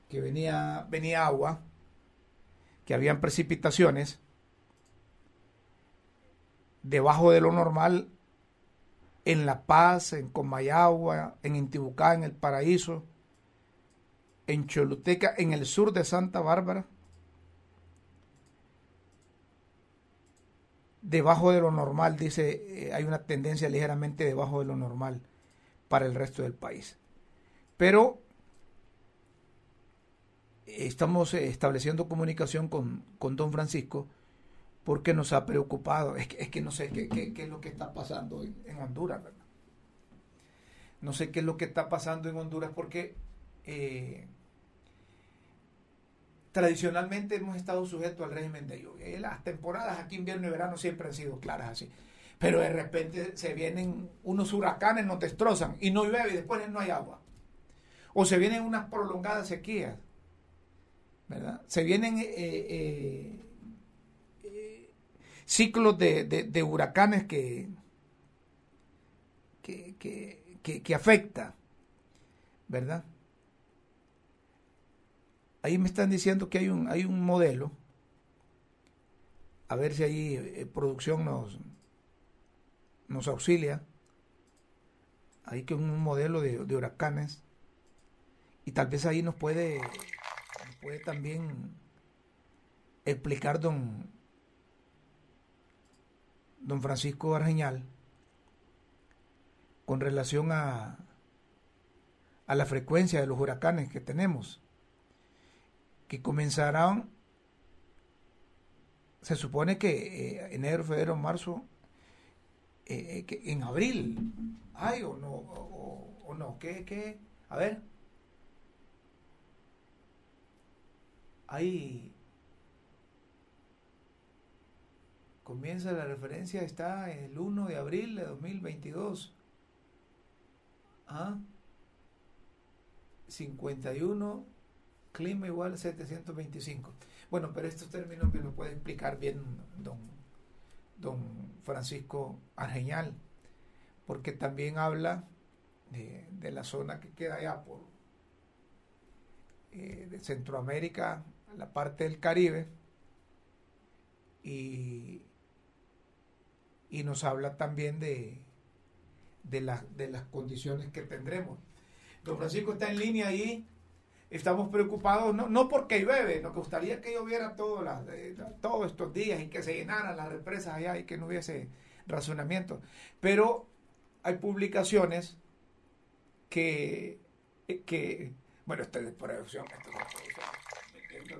que venía, venía agua, que habían precipitaciones debajo de lo normal en La Paz, en Comayagua, en Intibucá, en El Paraíso, en Choluteca, en el sur de Santa Bárbara, debajo de lo normal, dice, eh, hay una tendencia ligeramente debajo de lo normal para el resto del país. Pero estamos eh, estableciendo comunicación con, don Francisco porque nos ha preocupado. Es que, es que no sé qué, qué, es lo que está pasando en, Honduras, ¿verdad? No sé qué es lo que está pasando en Honduras porque eh, tradicionalmente hemos estado sujetos al régimen de lluvia. las temporadas aquí invierno y verano siempre han sido claras así. Pero de repente se vienen unos huracanes, nos destrozan y no llueve y después no hay agua. O se vienen unas prolongadas sequías se vienen eh, eh, eh, ciclos de, huracanes que, que, que, que, afecta, ¿verdad? Ahí me están diciendo que hay un, hay un modelo, a ver si ahí producción nos, nos auxilia, hay que un modelo de, de huracanes, y tal vez ahí nos puede puede también explicar don, don Francisco Argeñal con relación a, a la frecuencia de los huracanes que tenemos, que comenzarán, se supone que eh, enero, febrero, marzo, eh, eh, que en abril, hay o no, o, no, ¿qué, qué? A ver. Ahí comienza la referencia, está el 1 de abril de 2022. ¿Ah? 51, clima igual 725. Bueno, pero estos términos me lo puede explicar bien don, don Francisco Argeñal, porque también habla de, de la zona que queda allá por eh, de Centroamérica la parte del Caribe y, y nos habla también de, de, de las condiciones que tendremos. Don Francisco está en línea ahí. Estamos preocupados, no, no porque llueve, nos gustaría que lloviera todo todos estos días y que se llenaran las represas allá y que no hubiese razonamiento. Pero hay publicaciones que, que bueno, esto es producción, esto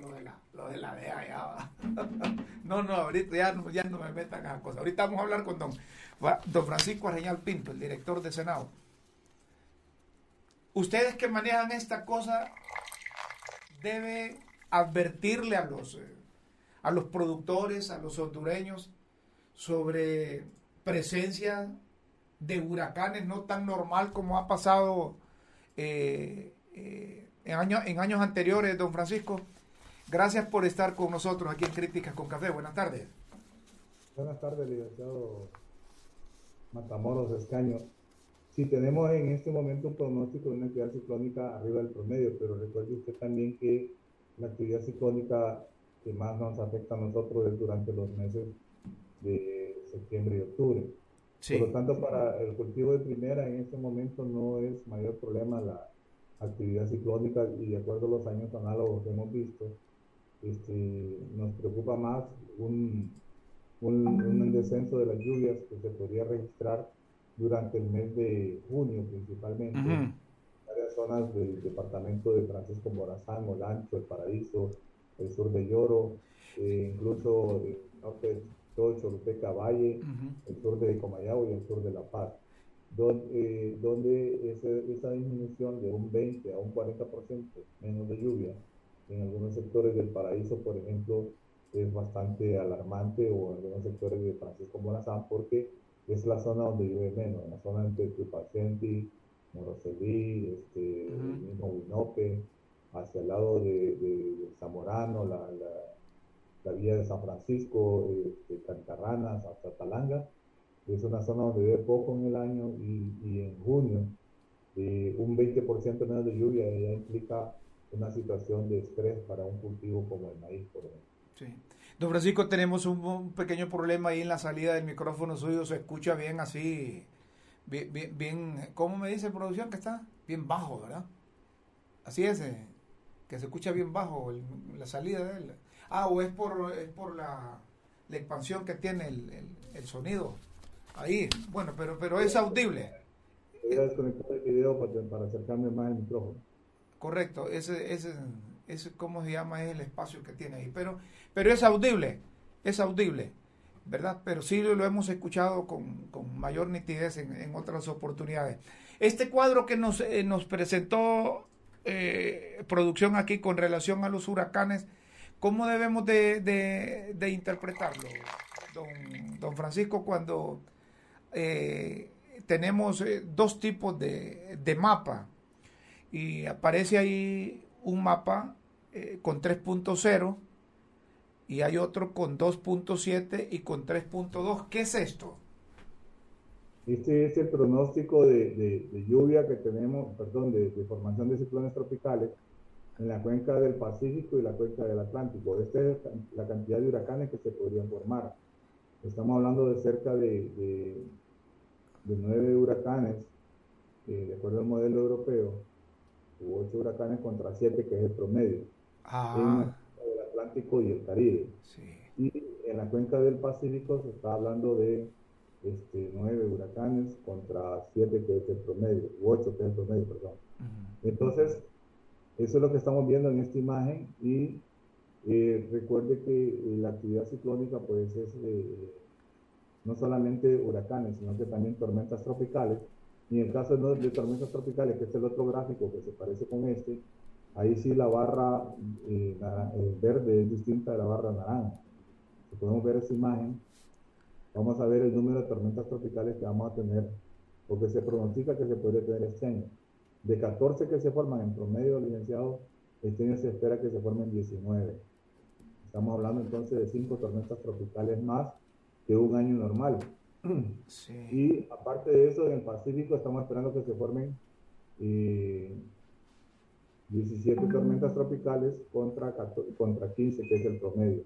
lo de la, lo de la DEA ya no, no, ahorita ya no, ya no me metan a cosas. Ahorita vamos a hablar con don, don Francisco Arreñal Pinto, el director de Senado. Ustedes que manejan esta cosa deben advertirle a los, eh, a los productores, a los hondureños, sobre presencia de huracanes no tan normal como ha pasado eh, eh, en, años, en años anteriores, don Francisco. Gracias por estar con nosotros aquí en Críticas con Café. Buenas tardes.
Buenas tardes, licenciado Matamoros Escaño. Sí, tenemos en este momento un pronóstico de una actividad ciclónica arriba del promedio, pero recuerde usted también que la actividad ciclónica que más nos afecta a nosotros es durante los meses de septiembre y octubre. Por lo tanto, para el cultivo de primera en este momento no es mayor problema la actividad ciclónica y de acuerdo a los años análogos que hemos visto, este, nos preocupa más un, un, descenso de las lluvias que se podría registrar durante el mes de junio principalmente. en Varias zonas del departamento de Francisco Morazán, Olancho, El Paraíso, el sur de Lloro, eh, incluso el norte todo Choluteca Valle, el sur de Comayagua y el sur de La Paz, donde, eh, donde esa disminución de un 20 a un 40% menos de lluvia en algunos sectores del paraíso, por ejemplo, es bastante alarmante o en algunos sectores de Francisco Morazán porque es la zona donde llueve menos, la zona entre Tupacenti, Moroselí, este, mismo hacia el lado de, Zamorano, la, la, vía de San Francisco, este, Cantarranas, hasta Talanga. Es una zona donde llueve poco en el año y, y en junio eh, un 20% menos de lluvia ya implica una situación de estrés para un cultivo como el maíz, por ejemplo.
Sí. Don Francisco, tenemos un, pequeño problema ahí en la salida del micrófono suyo, se escucha bien así, bien, bien, ¿cómo me dice producción que está? Bien bajo, ¿verdad? Así es, eh, que se escucha bien bajo la salida de él. Ah, o es por, es por la, expansión que tiene el, sonido. Ahí, bueno, pero, pero es audible.
Voy a desconectar el video para, acercarme más al micrófono.
Correcto, ese, ese, ese, ¿cómo se llama? Es el espacio que tiene ahí. Pero, pero es audible, es audible, ¿verdad? Pero sí lo, hemos escuchado con, con mayor nitidez en, otras oportunidades. Este cuadro que nos, eh, nos presentó eh, producción aquí con relación a los huracanes, ¿cómo debemos de, de, interpretarlo, don, don, Francisco, cuando eh, tenemos eh, dos tipos de, de, mapa y aparece ahí un mapa con 3.0 y hay otro con 2.7 y con 3.2. ¿Qué es esto?
Este es el pronóstico de, lluvia que tenemos, perdón, de, formación de ciclones tropicales en la cuenca del Pacífico y la cuenca del Atlántico. Esta es la cantidad de huracanes que se podrían formar. Estamos hablando de cerca de, nueve huracanes, eh, de acuerdo al modelo europeo, u ocho huracanes contra siete, que es el promedio.
Ah.
En el Atlántico y el Caribe. Y en la cuenca del Pacífico se está hablando de este, nueve huracanes contra siete que es el promedio, u ocho que es el promedio, perdón. Entonces, eso es lo que estamos viendo en esta imagen y eh, recuerde que la actividad ciclónica pues es eh, no solamente huracanes, sino que también tormentas tropicales. Y en el caso de, de, tormentas tropicales, que es el otro gráfico que se parece con este, ahí sí la barra verde es distinta de la barra naranja. Si podemos ver esa imagen, Vamos a ver el número de tormentas tropicales que vamos a tener, porque se pronostica que se puede tener este año. De 14 que se forman en promedio, licenciado, este año se espera que se formen 19. Estamos hablando entonces de 5 tormentas tropicales más que un año normal. Y aparte de eso, en el Pacífico estamos esperando que se formen 17 tormentas tropicales contra, contra 15, que es el promedio.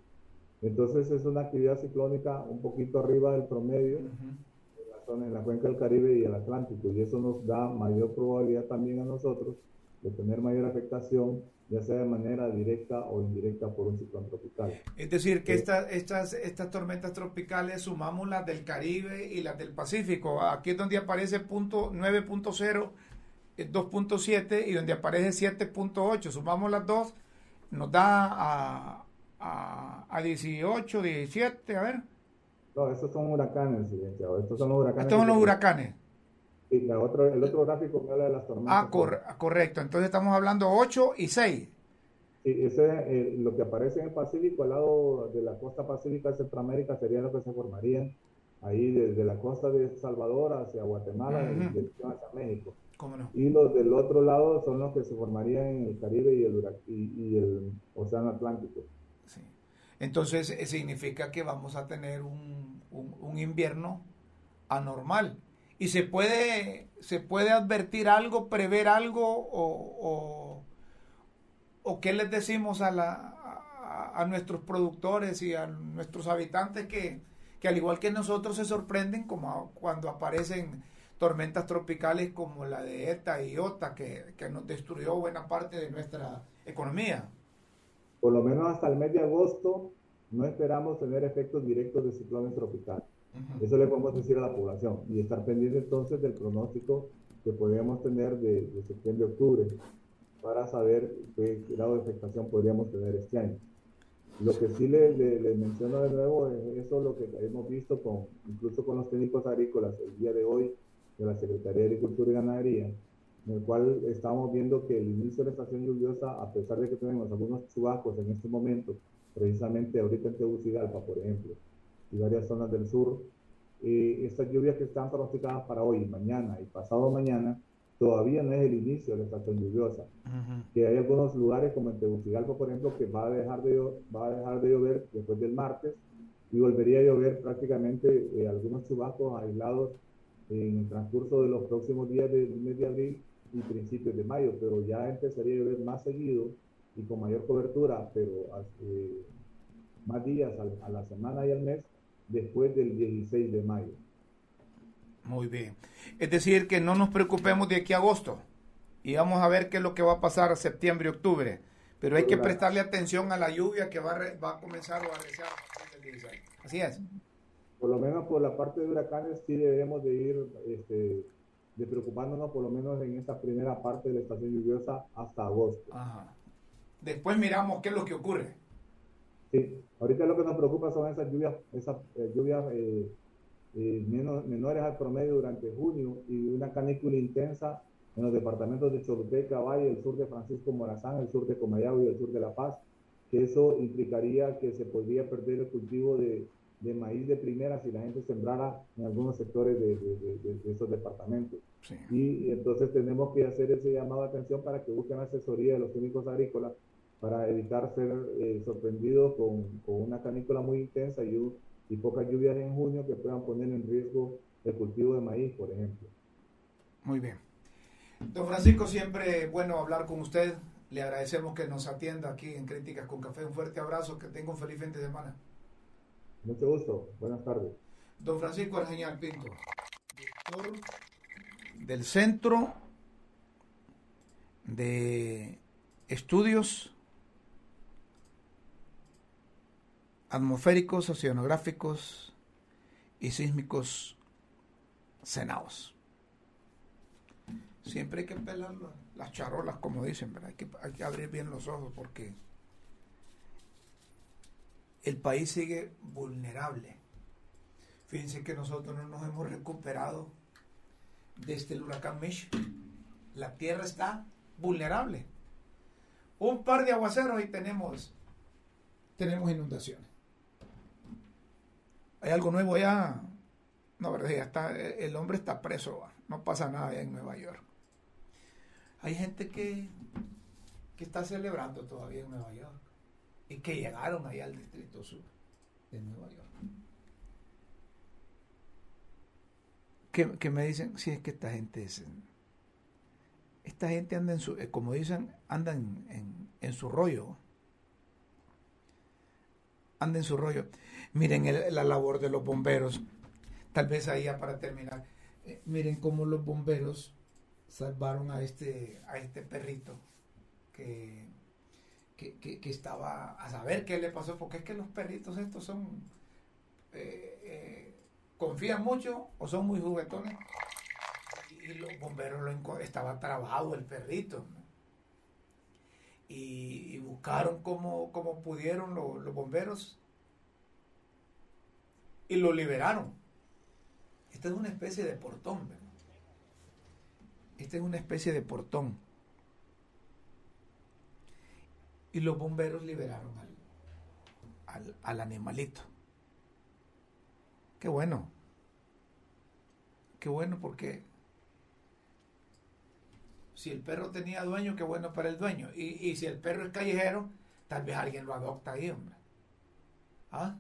Entonces es una actividad ciclónica un poquito arriba del promedio en la zona, en la cuenca del Caribe y el Atlántico, y eso nos da mayor probabilidad también a nosotros de tener mayor afectación, ya sea de manera directa o indirecta por un ciclón tropical.
Es decir, que eh, estas, estas, estas tormentas tropicales sumamos las del Caribe y las del Pacífico. Aquí es donde aparece punto 9.0, 2.7 eh, y donde aparece 7.8. Sumamos las dos, nos da a, a, a 18, 17, a ver.
No, estos son huracanes, Estos son los huracanes.
Estos son los huracanes.
Y la otro, el otro gráfico me habla de las tormentas.
Ah, correcto. Entonces estamos hablando 8 y 6.
Sí, ese, eh, lo que aparece en el Pacífico, al lado de la costa pacífica de Centroamérica, sería lo que se formarían ahí desde la costa de Salvador hacia Guatemala y dirección hacia México.
¿Cómo no?
Y los del otro lado son los que se formarían en el Caribe y el, y el Océano Atlántico.
Entonces eh, significa que vamos a tener un, un, invierno anormal. ¿Y se puede, se puede advertir algo, prever algo o, o, qué les decimos a, la, a, nuestros productores y a nuestros habitantes que, que al igual que nosotros se sorprenden como cuando aparecen tormentas tropicales como la de ETA y OTA que, que nos destruyó buena parte de nuestra economía?
por lo menos hasta el mes de agosto, no esperamos tener efectos directos de ciclones tropicales. Eso le podemos decir a la población y estar pendiente entonces del pronóstico que podríamos tener de, septiembre a octubre para saber qué grado de afectación podríamos tener este año. Lo que sí le, le, menciono de nuevo es eso lo que hemos visto con, incluso con los técnicos agrícolas el día de hoy de la Secretaría de Agricultura y Ganadería, en el cual estamos viendo que el inicio de la estación lluviosa, a pesar de que tenemos algunos chubascos en este momento, precisamente ahorita en Tegucigalpa, por ejemplo, y varias zonas del sur, eh, estas lluvias que están pronosticadas para hoy, mañana y pasado mañana, todavía no es el inicio de la estación lluviosa. Que hay algunos lugares como en Tegucigalpa, por ejemplo, que va a dejar de, va a dejar de llover después del martes y volvería a llover prácticamente eh, algunos chubascos aislados en el transcurso de los próximos días del mes de abril y principios de mayo, pero ya empezaría a llover más seguido y con mayor cobertura, pero eh, más días a, la semana y al mes después del 16 de mayo.
Muy bien. Es decir, que no nos preocupemos de aquí a agosto y vamos a ver qué es lo que va a pasar septiembre y octubre. Pero hay que prestarle atención a la lluvia que va a, va a comenzar o a arreciar Así es.
Por lo menos por la parte de huracanes sí debemos de ir este, de preocupándonos por lo menos en esta primera parte de la estación lluviosa hasta agosto.
Después miramos qué es lo que ocurre.
Sí, ahorita lo que nos preocupa son esas lluvias, esas eh, lluvias eh, eh, menores al promedio durante junio y una canícula intensa en los departamentos de Choluteca, Valle, el sur de Francisco Morazán, el sur de Comayagua y el sur de La Paz, que eso implicaría que se podría perder el cultivo de, de maíz de primera si la gente sembrara en algunos sectores de, de, esos departamentos. Y entonces tenemos que hacer ese llamado de atención para que busquen asesoría de los técnicos agrícolas para evitar ser eh, sorprendidos con, con, una canícula muy intensa y, y pocas lluvias en junio que puedan poner en riesgo el cultivo de maíz, por ejemplo.
Muy bien. Don Francisco, siempre bueno hablar con usted. Le agradecemos que nos atienda aquí en Críticas con Café. Un fuerte abrazo, que tenga un feliz fin de semana.
Mucho gusto, buenas tardes.
Don Francisco Argeñal Pinto, director del Centro de Estudios Atmosféricos, Oceanográficos y Sísmicos Senados. Siempre hay que pelar las charolas, como dicen, Hay, que, hay que abrir bien los ojos porque el país sigue vulnerable. Fíjense que nosotros no nos hemos recuperado desde el huracán Mish. La tierra está vulnerable. Un par de aguaceros y tenemos, tenemos inundaciones. ¿Hay algo nuevo ya? No, verdad, ya está, el hombre está preso, no pasa nada allá en Nueva York. Hay gente que, que está celebrando todavía en Nueva York y que llegaron ahí al Distrito Sur de Nueva York. Que, me dicen, sí, es que esta gente es... Esta gente anda en su, eh, como dicen, anda en, en, su rollo. Anda en su rollo. Miren la labor de los bomberos. Tal vez ahí para terminar. Eh, miren cómo los bomberos salvaron a este, a este perrito que que, estaba a saber qué le pasó, porque es que los perritos estos son, eh, eh, confían mucho o son muy juguetones. Y los bomberos lo estaba trabado el perrito. Y, buscaron como, como pudieron los bomberos y lo liberaron. Esta es una especie de portón. Esta es una especie de portón y los bomberos liberaron al, animalito. Qué bueno. Qué bueno porque si el perro tenía dueño, qué bueno para el dueño. Y, si el perro es callejero, tal vez alguien lo adopta ahí, hombre. ¿Ah?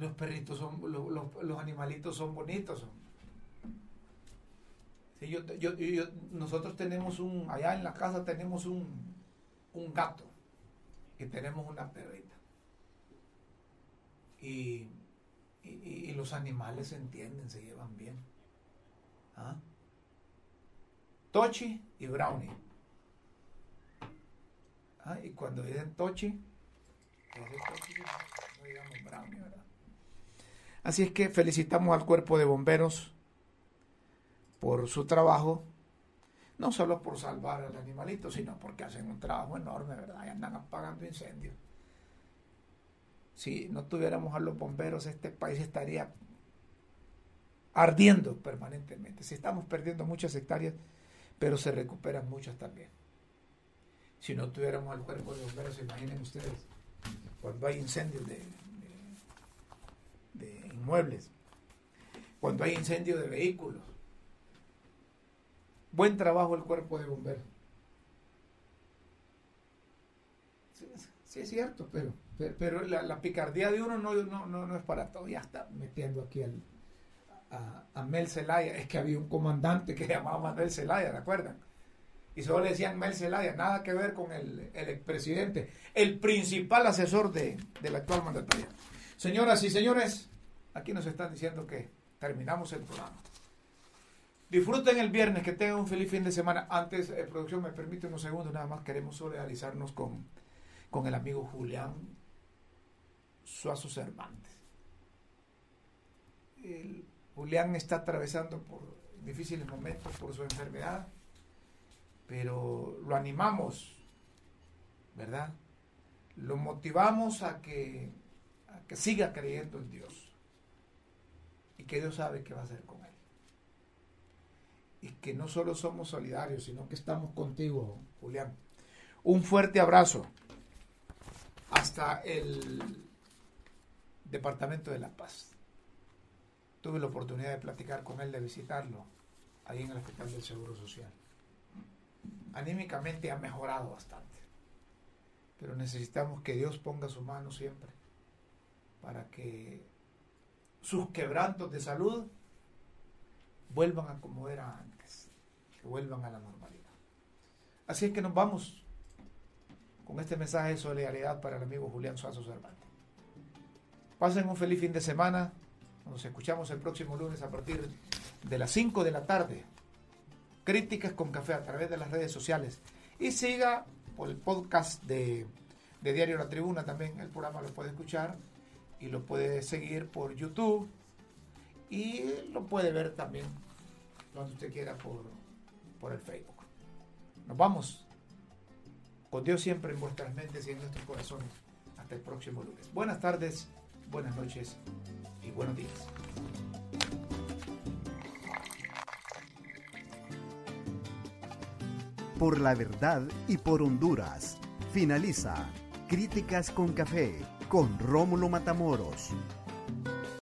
Los perritos son, los, animalitos son bonitos. nosotros tenemos un, allá en la casa tenemos un, un gato y tenemos una perrita. Y, los animales se entienden, se llevan bien. ¿Ah? Tochi y Brownie. ¿Ah? Y cuando dicen Tochi, Brownie, Así es que felicitamos al cuerpo de bomberos por su trabajo no solo por salvar al animalito, sino porque hacen un trabajo enorme, ¿verdad? Y andan apagando incendios. Si no tuviéramos a los bomberos, este país estaría ardiendo permanentemente. Si estamos perdiendo muchas hectáreas, pero se recuperan muchas también. Si no tuviéramos al cuerpo de bomberos, imaginen ustedes, cuando hay incendios de, de inmuebles, cuando hay incendios de vehículos, Buen trabajo el cuerpo de bomberos. Sí, es cierto, pero, pero, la, picardía de uno no, no, no, es para todo. Ya está metiendo aquí a, Mel Zelaya. Es que había un comandante que llamaba Manuel Zelaya, ¿de acuerdan? Y solo le decían Mel Zelaya, nada que ver con el, el expresidente, el principal asesor de, del actual mandatario. Señoras y señores, aquí nos están diciendo que terminamos el programa. Disfruten el viernes, que tengan un feliz fin de semana. Antes, eh, producción, me permite unos segundos, nada más queremos solidarizarnos con, con el amigo Julián Suazo Cervantes. Julián está atravesando por difíciles momentos por su enfermedad, pero lo animamos, ¿verdad? Lo motivamos a que, a que siga creyendo en Dios que Dios sabe qué va a hacer con él. Y que no solo somos solidarios, sino que estamos contigo, Julián. Un fuerte abrazo hasta el Departamento de la Paz. Tuve la oportunidad de platicar con él, de visitarlo, ahí en el Hospital del Seguro Social. Anímicamente ha mejorado bastante, pero necesitamos que Dios ponga su mano siempre para que sus quebrantos de salud vuelvan a como era antes, que vuelvan a la normalidad. Así es que nos vamos con este mensaje de solidaridad para el amigo Julián Suazo Cervantes. Pasen un feliz fin de semana. Nos escuchamos el próximo lunes a partir de las 5 de la tarde. Críticas con café a través de las redes sociales. Y siga por el podcast de, de Diario La Tribuna también. El programa lo puede escuchar y lo puede seguir por YouTube. Y lo puede ver también donde usted quiera por, por el Facebook. Nos vamos. Con Dios siempre en vuestras mentes y en nuestros corazones. Hasta el próximo lunes. Buenas tardes, buenas noches y buenos días.
Por la verdad y por Honduras. Finaliza Críticas con Café con Rómulo Matamoros.